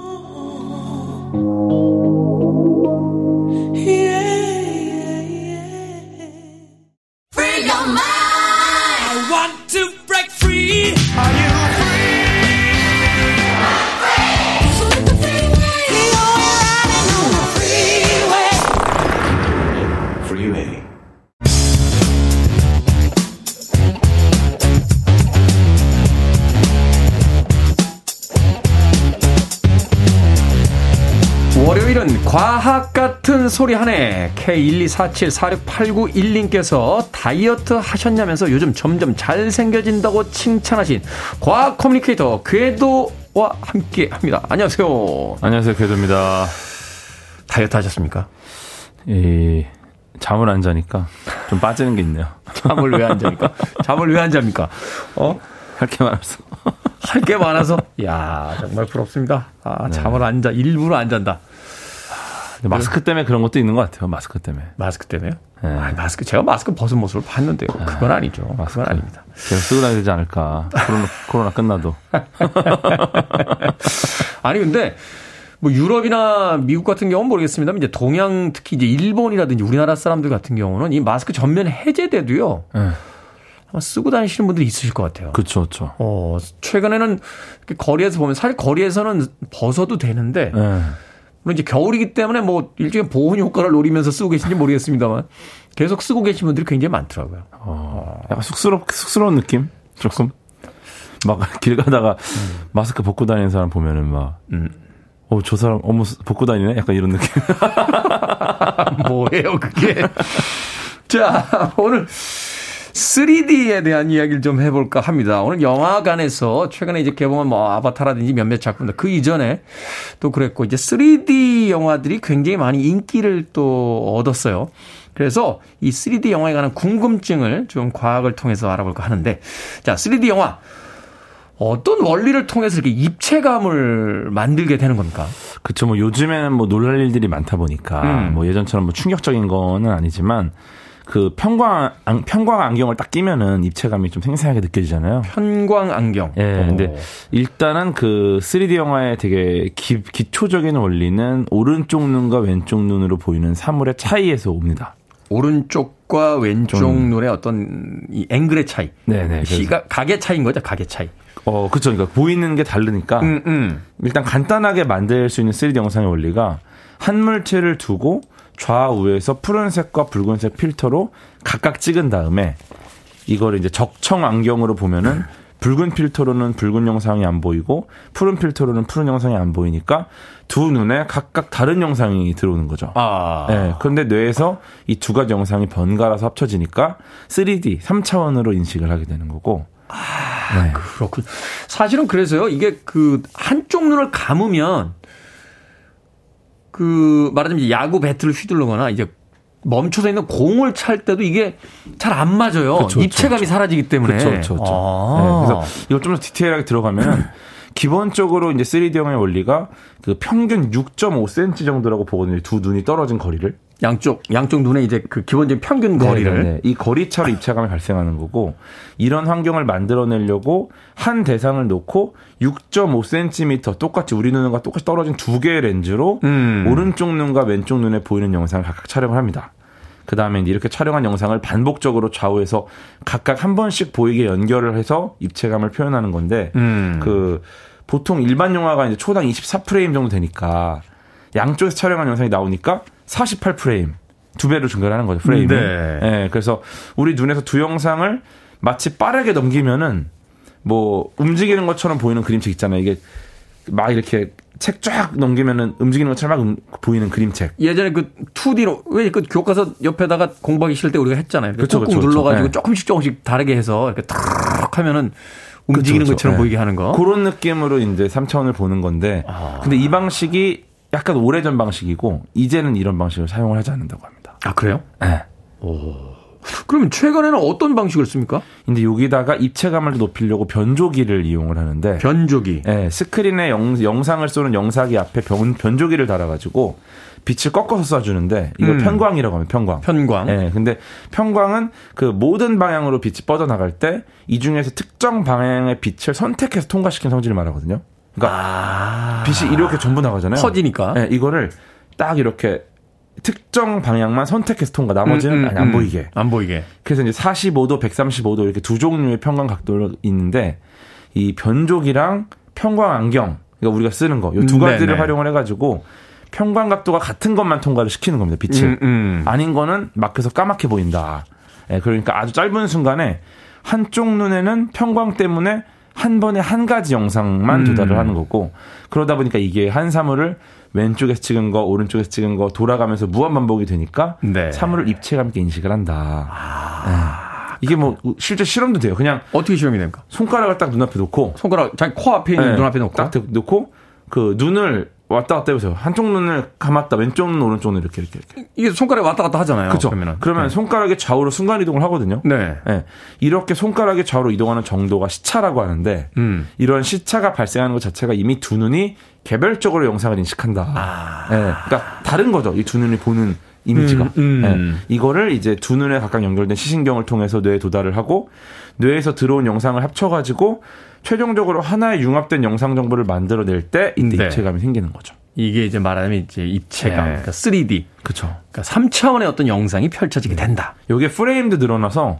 소리 하네. K124746891님께서 다이어트 하셨냐면서 요즘 점점 잘생겨진다고 칭찬하신 과학 커뮤니케이터 궤도와 함께 합니다. 안녕하세요. 안녕하세요. 궤도입니다. 다이어트 하셨습니까? 이, 잠을 안 자니까 좀 빠지는 게 있네요. 잠을 왜 안 자니까? 잠을 왜 안 잡니까? 어? 할 게 많아서. 할 게 많아서? 야 정말 부럽습니다. 아, 잠을 안 자, 일부러 안 잔다. 마스크 때문에 그런 것도 있는 것 같아요. 마스크 때문에. 마스크 때문에요? 네. 아니, 마스크 제가 마스크 벗은 모습을 봤는데요. 그건 아니죠. 마스크 그건 아닙니다. 계속 쓰고 다녀야 되지 않을까. 코로나, 코로나 끝나도. 아니 근데 뭐 유럽이나 미국 같은 경우는 모르겠습니다만 이제 동양 특히 이제 일본이라든지 우리나라 사람들 같은 경우는 이 마스크 전면 해제돼도요. 네. 아마 쓰고 다니시는 분들이 있으실 것 같아요. 그렇죠, 그렇죠. 어, 최근에는 거리에서 보면 사실 거리에서는 벗어도 되는데 네. 물론 이제 겨울이기 때문에 뭐 일종의 보온 효과를 노리면서 쓰고 계신지 모르겠습니다만 계속 쓰고 계신 분들이 굉장히 많더라고요. 어, 약간 쑥스럽, 쑥스러운 느낌? 조금? 막 길 가다가 음. 마스크 벗고 다니는 사람 보면은 막, 음. 어, 저 사람, 어머, 벗고 다니네? 약간 이런 느낌. 뭐예요, 그게? 자, 오늘 3D에 대한 이야기를 좀 해볼까 합니다. 오늘 영화관에서 최근에 이제 개봉한 뭐 아바타라든지 몇몇 작품들 그 이전에 또 그랬고 이제 3D 영화들이 굉장히 많이 인기를 또 얻었어요. 그래서 이 3D 영화에 관한 궁금증을 좀 과학을 통해서 알아볼까 하는데 자, 3D 영화 어떤 원리를 통해서 이렇게 입체감을 만들게 되는 겁니까? 그쵸. 뭐 요즘에는 뭐 놀랄 일들이 많다 보니까 음. 뭐 예전처럼 뭐 충격적인 거는 아니지만 그 편광 편광 안경을 딱 끼면은 입체감이 좀 생생하게 느껴지잖아요. 편광 안경. 예. 오. 근데 일단은 그 3D 영화의 되게 기, 기초적인 원리는 오른쪽 눈과 왼쪽 눈으로 보이는 사물의 차이에서 옵니다. 오른쪽과 왼쪽 좀. 눈의 어떤 이 앵글의 차이. 네네. 시각 각의 차이인 거죠, 각의 차이. 어, 그쵸. 그러니까 보이는 게 다르니까. 음, 음. 일단 간단하게 만들 수 있는 3D 영상의 원리가 한 물체를 두고 좌우에서 푸른색과 붉은색 필터로 각각 찍은 다음에 이거를 이제 적청 안경으로 보면은 붉은 필터로는 붉은 영상이 안 보이고 푸른 필터로는 푸른 영상이 안 보이니까 두 눈에 각각 다른 영상이 들어오는 거죠. 아. 네, 그런데 뇌에서 이 두 가지 영상이 번갈아서 합쳐지니까 3D 3차원으로 인식을 하게 되는 거고. 아, 네. 그렇군. 사실은 그래서요. 이게 그 한쪽 눈을 감으면 그 말하자면 야구 배트를 휘둘르거나 이제 멈춰서 있는 공을 찰 때도 이게 잘 안 맞아요. 그쵸, 입체감이 그쵸. 사라지기 때문에. 그렇죠. 아. 네, 그래서 이거 좀더 디테일하게 들어가면 기본적으로 이제 3D 영의 원리가 그 평균 6.5cm 정도라고 보거든요. 두 눈이 떨어진 거리를. 양쪽 양쪽 눈에 이제 그 기본적인 평균 거리를 네네네. 네. 이 거리차로 입체감이 발생하는 거고 이런 환경을 만들어내려고 한 대상을 놓고 6.5cm 똑같이 우리 눈과 똑같이 떨어진 두 개의 렌즈로 음. 오른쪽 눈과 왼쪽 눈에 보이는 영상을 각각 촬영을 합니다. 그 다음에 이렇게 촬영한 영상을 반복적으로 좌우에서 각각 한 번씩 보이게 연결을 해서 입체감을 표현하는 건데 음. 그 보통 일반 영화가 이제 초당 24프레임 정도 되니까 양쪽에서 촬영한 영상이 나오니까 48프레임 두 배로 증가하는 거죠 프레임이. 네. 네. 그래서 우리 눈에서 두 영상을 마치 빠르게 넘기면은 뭐 움직이는 것처럼 보이는 그림책 있잖아요. 이게 막 이렇게 책 쫙 넘기면은 움직이는 것처럼 막 음, 보이는 그림책. 예전에 그 2D로 왜 그 교과서 옆에다가 공부하기 싫을 때 우리가 했잖아요. 그렇죠, 꾹꾹 그렇죠, 눌러 가지고 네. 조금씩 조금씩 다르게 해서 이렇게 탁 하면은 움직이는 그렇죠, 것처럼 네. 보이게 하는 거. 그런 느낌으로 이제 3차원을 보는 건데. 아. 근데 이 방식이 약간 오래전 방식이고 이제는 이런 방식을 사용을 하지 않는다고 합니다. 아 그래요? 네. 오. 그러면 최근에는 어떤 방식을 씁니까? 근데 여기다가 입체감을 높이려고 변조기를 이용을 하는데 변조기. 네, 스크린에 영, 영상을 쏘는 영상기 앞에 변, 변조기를 달아가지고 빛을 꺾어서 쏴주는데 이걸 음. 편광이라고 하면 편광. 편광. 네, 근데 편광은 그 모든 방향으로 빛이 뻗어 나갈 때 이 중에서 특정 방향의 빛을 선택해서 통과시킨 성질을 말하거든요. 그러니까 아. 빛이 이렇게 전부 나가잖아요. 퍼지니까. 네, 이거를 딱 이렇게 특정 방향만 선택해서 통과. 나머지는 음, 음, 아니, 안 음. 보이게. 안 보이게. 그래서 이제 45도, 135도 이렇게 두 종류의 편광 각도가 있는데 이 변족이랑 편광 안경, 그러니까 우리가 쓰는 거, 이 두 가지를 네네. 활용을 해가지고 편광 각도가 같은 것만 통과를 시키는 겁니다. 빛을. 음, 음. 아닌 거는 막혀서 까맣게 보인다. 예, 그러니까 아주 짧은 순간에 한쪽 눈에는 편광 때문에 한 번에 한 가지 영상만 도달을 음. 하는 거고 그러다 보니까 이게 한 사물을 왼쪽에서 찍은 거, 오른쪽에서 찍은 거 돌아가면서 무한 반복이 되니까 네. 사물을 입체감 있게 인식을 한다. 아. 네. 이게 뭐 실제 실험도 돼요. 그냥 어떻게 실험이 됩니까? 손가락을 딱 눈앞에 놓고 손가락 자기 코 앞에 있는 네. 눈앞에 놓고 딱 놓고 그 눈을 왔다 갔다 해보세요. 한쪽 눈을 감았다, 왼쪽 눈, 오른쪽 눈 이렇게 이렇게 이렇게. 이게 손가락이 왔다 갔다 하잖아요. 그렇죠. 그러면 그러면 네. 손가락의 좌우로 순간 이동을 하거든요. 네. 네. 이렇게 손가락의 좌우로 이동하는 정도가 시차라고 하는데 음. 이런 시차가 발생하는 것 자체가 이미 두 눈이 개별적으로 영상을 인식한다. 아. 네. 그러니까 다른 거죠. 이 두 눈이 보는 이미지가. 음, 음. 네. 이거를 이제 두 눈에 각각 연결된 시신경을 통해서 뇌에 도달을 하고 뇌에서 들어온 영상을 합쳐가지고 최종적으로 하나의 융합된 영상 정보를 만들어낼 때 이때 네. 입체감이 생기는 거죠. 이게 이제 말하자면 이제 입체감, 네. 그러니까 3D, 그렇죠. 그러니까 3차원의 어떤 영상이 펼쳐지게 된다. 이게 프레임도 늘어나서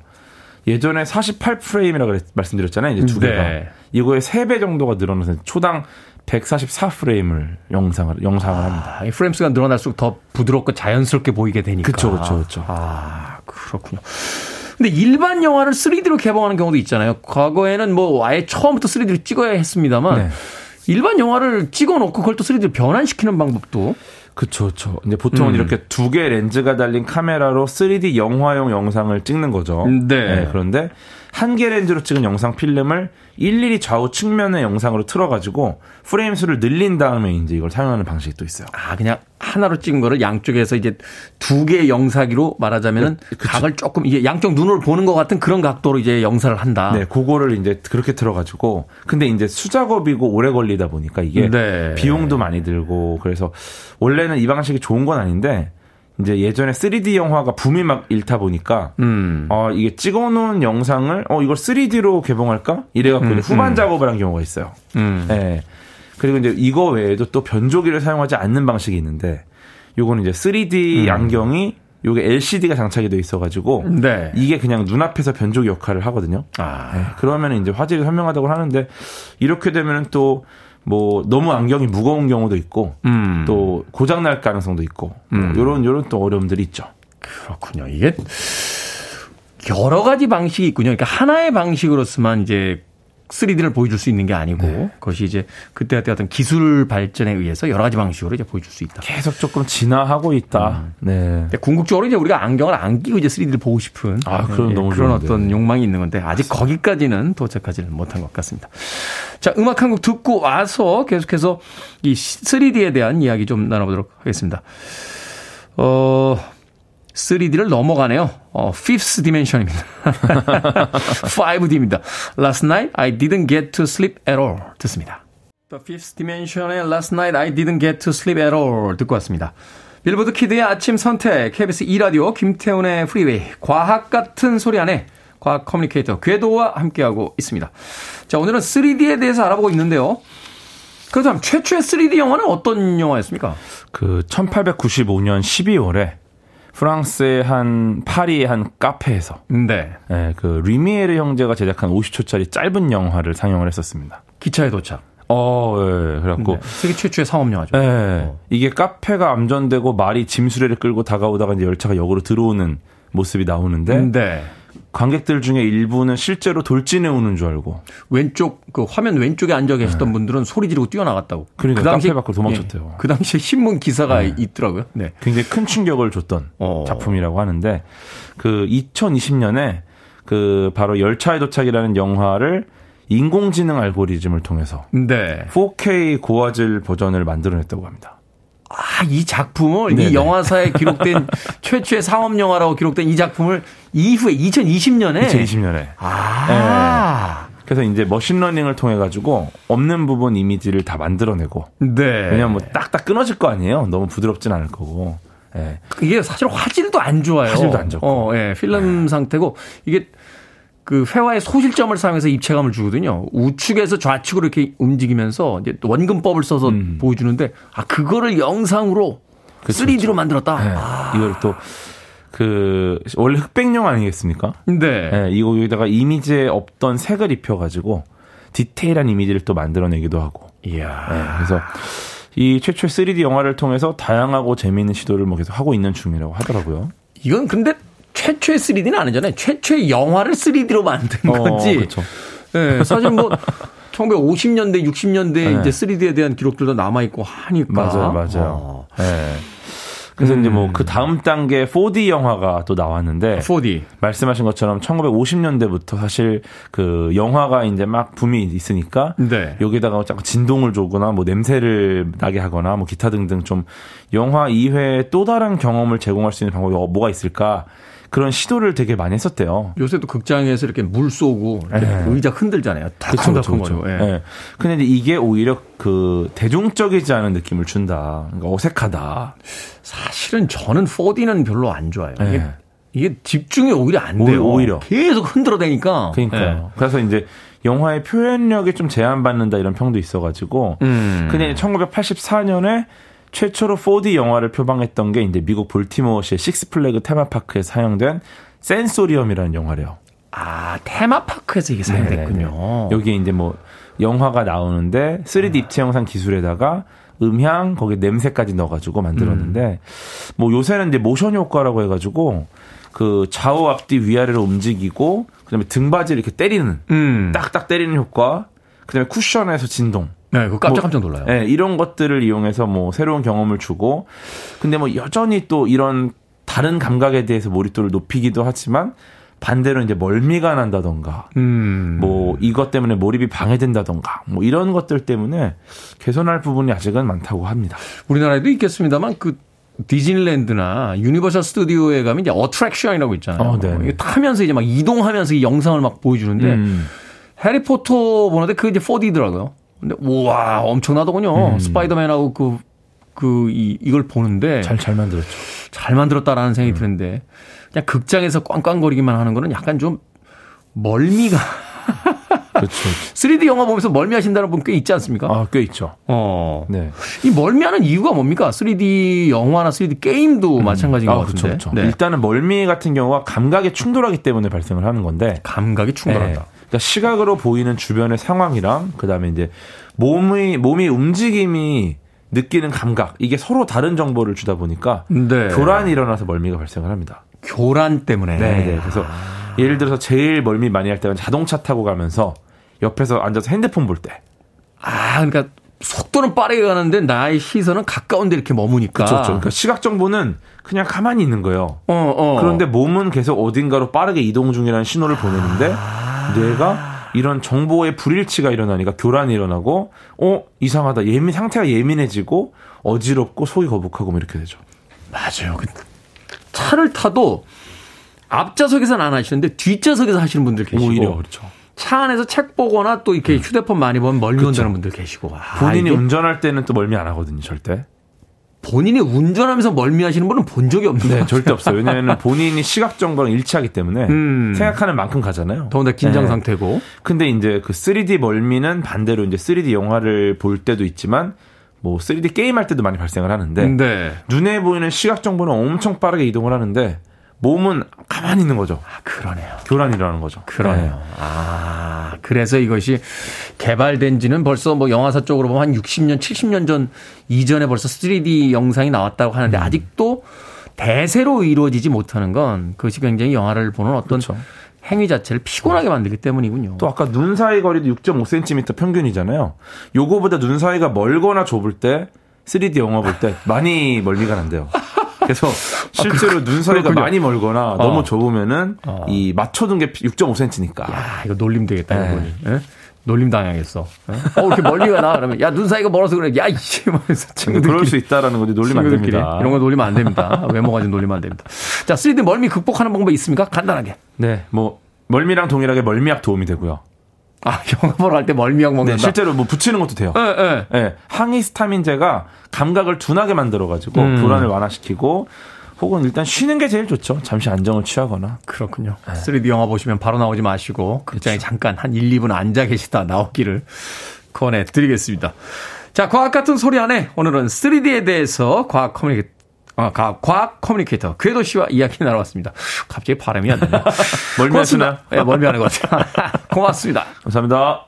예전에 48 프레임이라고 말씀드렸잖아요. 이제 두 개가 네. 이거의 3배 정도가 늘어나서 초당 144 프레임을 영상을 영상을 합니다. 아, 이 프레임 수가 늘어날수록 더 부드럽고 자연스럽게 보이게 되니까. 그렇죠, 그렇죠, 그렇죠. 아 그렇군요. 근데 일반 영화를 3D로 개봉하는 경우도 있잖아요. 과거에는 뭐 아예 처음부터 3D로 찍어야 했습니다만 네. 일반 영화를 찍어놓고 그걸 또 3D로 변환시키는 방법도 그렇죠, 그렇죠. 이제 보통은 음. 이렇게 두 개 렌즈가 달린 카메라로 3D 영화용 영상을 찍는 거죠. 네. 네 그런데 한 개 렌즈로 찍은 영상 필름을 일일이 좌우 측면의 영상으로 틀어가지고 프레임 수를 늘린 다음에 이제 이걸 사용하는 방식이 또 있어요. 아, 그냥 하나로 찍은 거를 양쪽에서 이제 두 개의 영상기로 말하자면은 네, 각을 조금 이게 양쪽 눈을 보는 것 같은 그런 각도로 이제 영상을 한다. 네, 그거를 이제 그렇게 틀어가지고 근데 이제 수작업이고 오래 걸리다 보니까 이게 네. 비용도 많이 들고 그래서 원래는 이 방식이 좋은 건 아닌데 이제 예전에 3D 영화가 붐이 막 일타 보니까 음. 어 이게 찍어놓은 영상을 어 이걸 3D로 개봉할까 이래갖고 음, 후반 음. 작업을 한 경우가 있어요. 음. 네. 그리고 이제 이거 외에도 또 변조기를 사용하지 않는 방식이 있는데 요거는 이제 3D 음. 안경이 요게 LCD가 장착이 돼 있어가지고 네. 이게 그냥 눈앞에서 변조기 역할을 하거든요. 아. 네. 그러면 이제 화질이 선명하다고 하는데 이렇게 되면 또 뭐 너무 안경이 무거운 경우도 있고 음. 또 고장 날 가능성도 있고 뭐 음. 뭐 요런 요런 또 어려움들이 있죠. 그렇군요. 이게 여러 가지 방식이 있군요. 그러니까 하나의 방식으로서만 이제 3D를 보여줄 수 있는 게 아니고 네. 그것이 이제 그때그때 어떤 기술 발전에 의해서 여러 가지 방식으로 이제 보여줄 수 있다. 계속 조금 진화하고 있다. 음. 네. 궁극적으로 이제 우리가 안경을 안 끼고 이제 3D를 보고 싶은 아, 그런, 네, 너무 그런 어떤 욕망이 있는 건데 아직 맞습니다. 거기까지는 도착하지는 못한 것 같습니다. 자, 음악 한 곡 듣고 와서 계속해서 이 3D에 대한 이야기 좀 나눠보도록 하겠습니다. 어, 3D를 넘어가네요. 어, fifth dimension입니다. 5D입니다. Last night I didn't get to sleep at all. 듣습니다. The Fifth Dimension의 Last night I didn't get to sleep at all 듣고 왔습니다. 빌보드 키드의 아침 선택, KBS 2라디오, 김태훈의 프리웨이, 과학 같은 소리 안에 과학 communicator 궤도와 함께하고 있습니다. 자, 오늘은 3D에 대해서 알아보고 있는데요. 그렇다면 최초의 3D 영화는 어떤 영화였습니까? 그 1895년 12월에 프랑스의 한 파리의 한 카페에서 네. 네, 그 리미에르 형제가 제작한 50초짜리 짧은 영화를 상영을 했었습니다. 기차에 도착. 어, 예. 그래갖고 네. 세계 최초의 상업 영화죠. 예. 어. 이게 카페가 암전되고 말이 짐수레를 끌고 다가오다가 이제 열차가 역으로 들어오는 모습이 나오는데 네. 관객들 중에 일부는 실제로 돌진해 오는 줄 알고 왼쪽 그 화면 왼쪽에 앉아 계셨던 네. 분들은 소리 지르고 뛰어나갔다고. 그러니까 그 당시 밖으로 도망쳤대요. 예, 그 당시에 신문 기사가 네. 있더라고요. 네. 굉장히 큰 충격을 줬던 어. 작품이라고 하는데 그 2020년에 그 바로 열차의 도착이라는 영화를 인공지능 알고리즘을 통해서 네. 4K 고화질 버전을 만들어냈다고 합니다. 아, 이 작품을 네네. 이 영화사에 기록된 최초의 상업 영화라고 기록된 이 작품을 이후에 2020년에 2020년에 아. 네. 그래서 이제 machine learning을 통해 가지고 없는 부분 이미지를 다 만들어내고. 네. 왜냐면 뭐 딱딱 끊어질 거 아니에요. 너무 부드럽진 않을 거고. 예. 이게 사실 화질도 안 좋아요. 화질도 안 좋고. 어, 예. 필름 네. 상태고 이게 그 회화의 소실점을 사용해서 입체감을 주거든요. 우측에서 좌측으로 이렇게 움직이면서 이제 원근법을 써서 음. 보여주는데 아 그거를 영상으로 그쵸, 3D로 그쵸. 만들었다. 네. 아. 이걸 또 그 원래 흑백용 아니겠습니까? 네. 네. 이거 여기다가 이미지에 없던 색을 입혀가지고 디테일한 이미지를 또 만들어내기도 하고. 이야. 네. 그래서 이 최초의 3D 영화를 통해서 다양하고 재미있는 시도를 뭐 계속 하고 있는 중이라고 하더라고요. 이건 근데 최초의 3D는 아니잖아요. 최초의 영화를 3D로 만든 어, 건지. 그렇죠. 네, 사실 뭐 1950년대, 60년대 네. 이제 3D에 대한 기록들도 남아 있고 하니까. 맞아요, 맞아요. 어. 네. 그래서 음. 이제 뭐 그 다음 단계 4D 영화가 또 나왔는데 4D 말씀하신 것처럼 1950년대부터 사실 그 영화가 이제 막 붐이 있으니까 네. 여기다가 자꾸 진동을 주거나 뭐 냄새를 나게 하거나 뭐 기타 등등 좀 영화 이외에 또 다른 경험을 제공할 수 있는 방법이 뭐가 있을까 그런 시도를 되게 많이 했었대요. 요새도 극장에서 이렇게 물 쏘고 네. 의자 흔들잖아요. 그렇죠, 그렇죠. 예. 네. 근데 이게 오히려 그 대중적이지 않은 느낌을 준다. 그러니까 어색하다. 사실은 저는 4D는 별로 안 좋아요. 네. 이게, 이게, 집중이 오히려 안 돼요. 오히려 계속 흔들어대니까. 그러니까요. 네. 그래서 이제 영화의 표현력이 좀 제한받는다 이런 평도 있어가지고. 음. 근데 1984년에 최초로 4D 영화를 표방했던 게 이제 미국 볼티모어시의 식스플래그 테마파크에 사용된 센소리엄이라는 영화래요. 아, 테마파크에서 이게 사용됐군요. 여기에 이제 뭐 영화가 나오는데 3D 입체 영상 기술에다가 음향, 거기에 냄새까지 넣어가지고 만들었는데, 음. 뭐 요새는 이제 모션 효과라고 해가지고, 그 좌우 앞뒤 위아래로 움직이고, 그 다음에 등받이를 이렇게 때리는, 음. 딱딱 때리는 효과, 그 다음에 쿠션에서 진동, 네, 그 깜짝 깜짝 놀라요. 뭐, 네, 이런 것들을 이용해서 뭐 새로운 경험을 주고, 근데 뭐 여전히 또 이런 다른 감각에 대해서 몰입도를 높이기도 하지만 반대로 이제 멀미가 난다던가, 음. 뭐 이것 때문에 몰입이 방해된다던가, 뭐 이런 것들 때문에 개선할 부분이 아직은 많다고 합니다. 우리나라에도 있겠습니다만 그 디즈니랜드나 유니버설 스튜디오에 가면 이제 attraction이라고 있잖아요. 어, 네. 타면서 이제 막 이동하면서 이 영상을 막 보여주는데 음. 해리포터 보는데 그게 이제 4D더라고요. 근데 우와 엄청나더군요. 음. 스파이더맨하고 그, 그, 이, 이걸 보는데. 잘, 잘 만들었죠. 잘 만들었다라는 생각이 음. 드는데. 그냥 극장에서 꽝꽝거리기만 하는 거는 약간 좀 멀미가. 그렇죠. 3D 영화 보면서 멀미하신다는 분 꽤 있지 않습니까? 아, 꽤 있죠. 어. 네. 이 멀미하는 이유가 뭡니까? 3D 영화나 3D 게임도 음. 마찬가지인 아, 것 같은데. 그렇죠, 그렇죠. 네. 일단은 멀미 같은 경우가 감각에 충돌하기 때문에 발생을 하는 건데. 감각이 충돌한다. 네. 그러니까 시각으로 보이는 주변의 상황이랑 그다음에 이제 몸이 몸이 움직임이 느끼는 감각 이게 서로 다른 정보를 주다 보니까 네. 교란이 일어나서 멀미가 발생을 합니다. 교란 때문에. 네. 네. 그래서 아. 예를 들어서 제일 멀미 많이 할 때는 자동차 타고 가면서 옆에서 앉아서 핸드폰 볼 때. 아, 그러니까 속도는 빠르게 가는데 나의 시선은 가까운데 이렇게 머무니까. 그렇죠. 그러니까 시각 정보는 그냥 가만히 있는 거예요. 어, 어. 그런데 몸은 계속 어딘가로 빠르게 이동 중이라는 신호를 보내는데 아. 뇌가 이런 정보의 불일치가 일어나니까 교란이 일어나고 어 이상하다 예민 상태가 예민해지고 어지럽고 속이 거북하고 뭐 이렇게 되죠. 맞아요. 그 차를 타도 앞좌석에서는 안 하시는데 뒷좌석에서 하시는 분들 계시고 오히려 그렇죠. 차 안에서 책 보거나 또 이렇게 음. 휴대폰 많이 보면 멀미 그렇죠. 온다는 분들 계시고 아, 본인이 운전할 때는 또 멀미 안 하거든요 절대. 본인이 운전하면서 멀미하시는 분은 본 적이 없는 네, 절대 없어요. 왜냐하면 본인이 시각 정보랑 일치하기 때문에 음. 생각하는 만큼 가잖아요. 더군다나 긴장 네. 상태고. 근데 이제 그 3D 멀미는 반대로 이제 3D 영화를 볼 때도 있지만 뭐 3D 게임 할 때도 많이 발생을 하는데 네. 눈에 보이는 시각 정보는 엄청 빠르게 이동을 하는데 몸은 가만히 있는 거죠. 아, 그러네요. 교란이라는 거죠. 그러네요. 네. 아, 그래서 이것이 개발된 지는 벌써 뭐 영화사 쪽으로 보면 한 60년, 70년 전 이전에 벌써 3D 영상이 나왔다고 하는데 음. 아직도 대세로 이루어지지 못하는 건 그것이 굉장히 영화를 보는 어떤 그렇죠. 행위 자체를 피곤하게 만들기 때문이군요. 또 아까 눈 사이 거리도 6.5cm 평균이잖아요. 요거보다 눈 사이가 멀거나 좁을 때 3D 영화 볼 때 많이 멀미가 난대요. 그래서 실제로 아, 그, 눈 사이가 많이 멀거나 어. 너무 좁으면은 어. 이 맞춰둔 게 6.5cm니까. 야, 이거 놀림 되겠다, 네. 이거는. 네? 놀림 당하겠어. 어, 이렇게 멀리 가 나? 그러면, 야, 눈 사이가 멀어서 그래. 야, 이씨, 말해서 친구들. 그럴 수 있다라는 거지. 놀리면 안 됩니다. 이런 거 놀리면 안 됩니다. 외모가 좀 놀리면 안 됩니다. 자, 3D 멀미 극복하는 방법 있습니까? 간단하게. 네, 뭐, 멀미랑 동일하게 멀미약 도움이 되고요. 아, 영화 보러 갈 때 멀미약 먹는다. 네, 실제로 뭐 붙이는 것도 돼요. 네, 네. 네 항히스타민제가 감각을 둔하게 만들어 가지고 음. 불안을 완화시키고 혹은 일단 쉬는 게 제일 좋죠. 잠시 안정을 취하거나. 그렇군요. 네. 3D 영화 보시면 바로 나오지 마시고 극장에 그렇죠. 잠깐 한 1, 2분 앉아 계시다 나오기를 권해 드리겠습니다. 자, 과학 같은 소리 안에 오늘은 3D에 대해서 과학 communicator 아, 과학 communicator 궤도 씨와 이야기 나눠봤습니다. 갑자기 발음이 안 되네. 멀미하시나요? 네, 멀미하는 것 같아요. 고맙습니다. 감사합니다.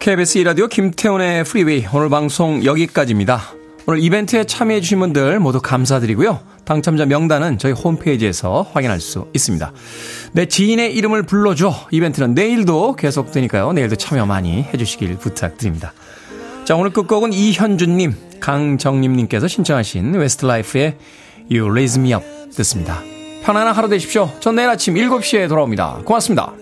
KBS 이라디오 김태훈의 프리웨이 오늘 방송 여기까지입니다. 오늘 이벤트에 참여해 주신 분들 모두 감사드리고요. 당첨자 명단은 저희 홈페이지에서 확인할 수 있습니다. 내 지인의 이름을 불러줘 이벤트는 내일도 계속되니까요. 내일도 참여 많이 해주시길 부탁드립니다. 자 오늘 끝곡은 이현준님, 강정림님께서 신청하신 웨스트라이프의 You Raise Me Up 듣습니다. 편안한 하루 되십시오. 전 내일 아침 7시에 돌아옵니다. 고맙습니다.